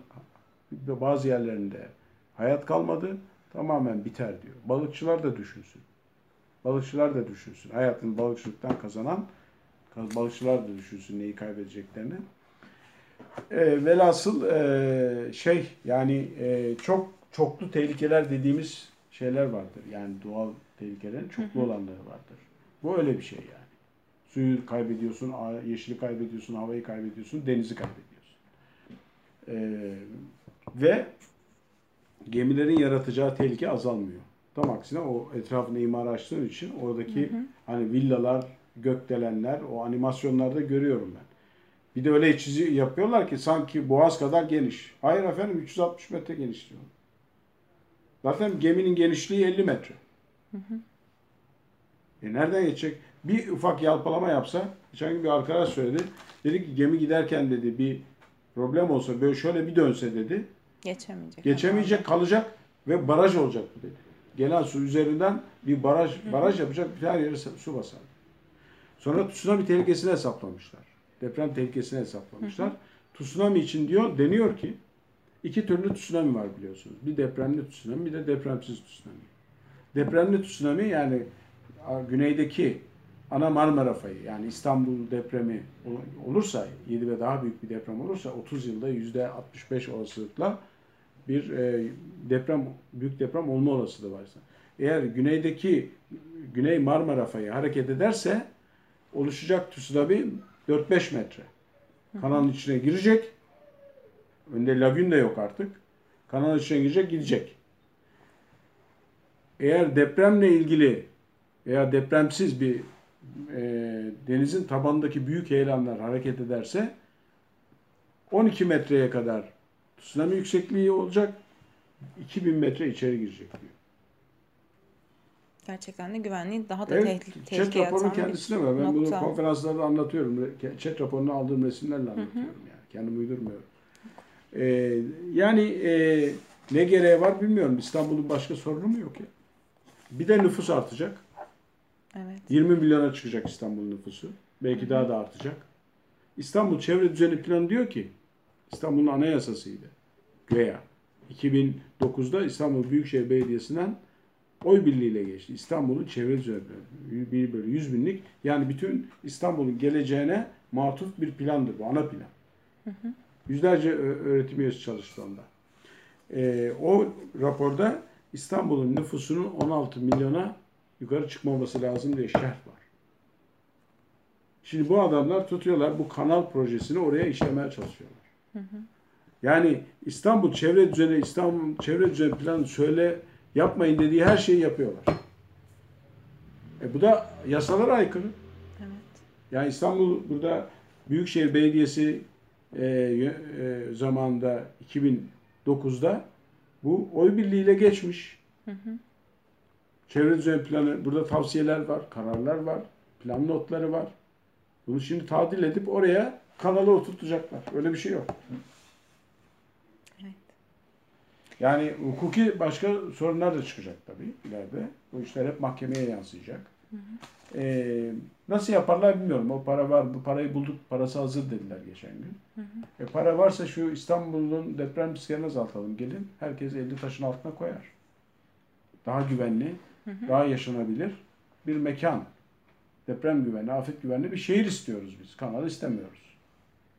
bazı yerlerinde hayat kalmadı tamamen biter diyor. Balıkçılar da düşünsün. Balıkçılar da düşünsün. Hayatını balıkçılıktan kazanan balıkçılar da düşünsün neyi kaybedeceklerini. E, velhasıl e, şey yani e, çok çoklu tehlikeler dediğimiz şeyler vardır. Yani doğal tehlikelerin çoklu olanları vardır. Bu öyle bir şey yani. Suyu kaybediyorsun, yeşili kaybediyorsun, havayı kaybediyorsun, denizi kaybediyorsun. Ee, ve gemilerin yaratacağı tehlike azalmıyor. Tam aksine o etrafını imar açtığın için oradaki hı hı. hani villalar, gökdelenler, o animasyonlarda görüyorum ben. Bir de öyle çizi yapıyorlar ki sanki boğaz kadar geniş. Hayır efendim 360 metre geniş diyor. Zaten geminin genişliği 50 metre. Hı hı. E nereden geçecek? Bir ufak yalpalama yapsa, geçen gün bir arkadaş söyledi. Dedi ki gemi giderken dedi bir problem olsa böyle şöyle bir dönse dedi. Geçemeyecek. Geçemeyecek, kalacak ve baraj olacak dedi. Gelen su üzerinden bir baraj baraj yapacak, bir her yere su basar. Sonra tsunami tehlikesini hesaplamışlar. Deprem tehlikesini hesaplamışlar. Hı hı. Tsunami için diyor, deniyor ki iki türlü tsunami var biliyorsunuz. Bir depremli tsunami, bir de depremsiz tsunami. Depremli tsunami yani güneydeki ana Marmara fayı yani İstanbul depremi olursa 7 ve daha büyük bir deprem olursa 30 yılda %65 olasılıkla bir e, deprem büyük deprem olma olasılığı varsa. Eğer güneydeki Güney Marmara fayı hareket ederse oluşacak tsunami 4-5 metre. Kanalın içine girecek. Önde lagün de yok artık. Kanalın içine girecek, gidecek. Eğer depremle ilgili veya depremsiz bir e, denizin tabanındaki büyük heyelanlar hareket ederse 12 metreye kadar tsunami yüksekliği olacak. 2000 metre içeri girecek diyor. Gerçekten de güvenliği daha da evet, tehlikeli Chat raporunun kendisine var. Ben nokta. bunu konferanslarda anlatıyorum. Chat raporunu aldığım resimlerle anlatıyorum. Hı hı. yani. Kendim uydurmuyorum. Ee, yani e, ne gereği var bilmiyorum. İstanbul'un başka sorunu mu yok ya? Bir de nüfus artacak. Evet. 20 milyona çıkacak İstanbul nüfusu. Belki Hı-hı. daha da artacak. İstanbul Çevre Düzeni Planı diyor ki İstanbul'un anayasasıydı. Veya 2009'da İstanbul Büyükşehir Belediyesi'nden oy birliğiyle geçti. İstanbul'un çevre düzeni bir böyle 100 binlik yani bütün İstanbul'un geleceğine matuf bir plandır bu ana plan. Hı hı. Yüzlerce öğretim üyesi çalıştı onda. Ee, o raporda İstanbul'un nüfusunun 16 milyona yukarı çıkmaması lazım diye şart var. Şimdi bu adamlar tutuyorlar bu kanal projesini oraya işlemeye çalışıyorlar. Hı hı. Yani İstanbul çevre düzeni, İstanbul çevre düzeni planı söyle yapmayın dediği her şeyi yapıyorlar. E bu da yasalara aykırı. Evet. Yani İstanbul burada Büyükşehir Belediyesi e, e, zamanında 2009'da bu oy birliğiyle geçmiş. Hı hı. Çevre düzen planı, burada tavsiyeler var, kararlar var, plan notları var. Bunu şimdi tadil edip oraya kanalı oturtacaklar. Öyle bir şey yok. Yani hukuki başka sorunlar da çıkacak tabii ileride. Bu işler hep mahkemeye yansıyacak. Hı hı. Ee, nasıl yaparlar bilmiyorum. O para var, bu parayı bulduk, parası hazır dediler geçen gün. Hı hı. E, para varsa şu İstanbul'un deprem risklerini azaltalım gelin. Herkes elini taşın altına koyar. Daha güvenli, hı daha yaşanabilir bir mekan. Deprem güvenli, afet güvenli bir şehir istiyoruz biz. Kanal istemiyoruz.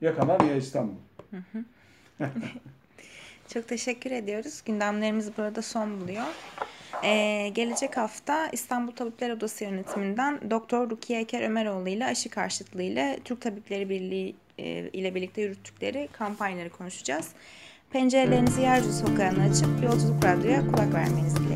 Ya Kanal ya İstanbul. Çok teşekkür ediyoruz. Gündemlerimiz burada son buluyor. Ee, gelecek hafta İstanbul Tabipler Odası yönetiminden Doktor Rukiye Eker Ömeroğlu ile aşı karşıtlığı ile Türk Tabipleri Birliği e, ile birlikte yürüttükleri kampanyaları konuşacağız. Pencerelerinizi yeryüzü sokağına açıp Yolculuk Radyo'ya kulak vermenizi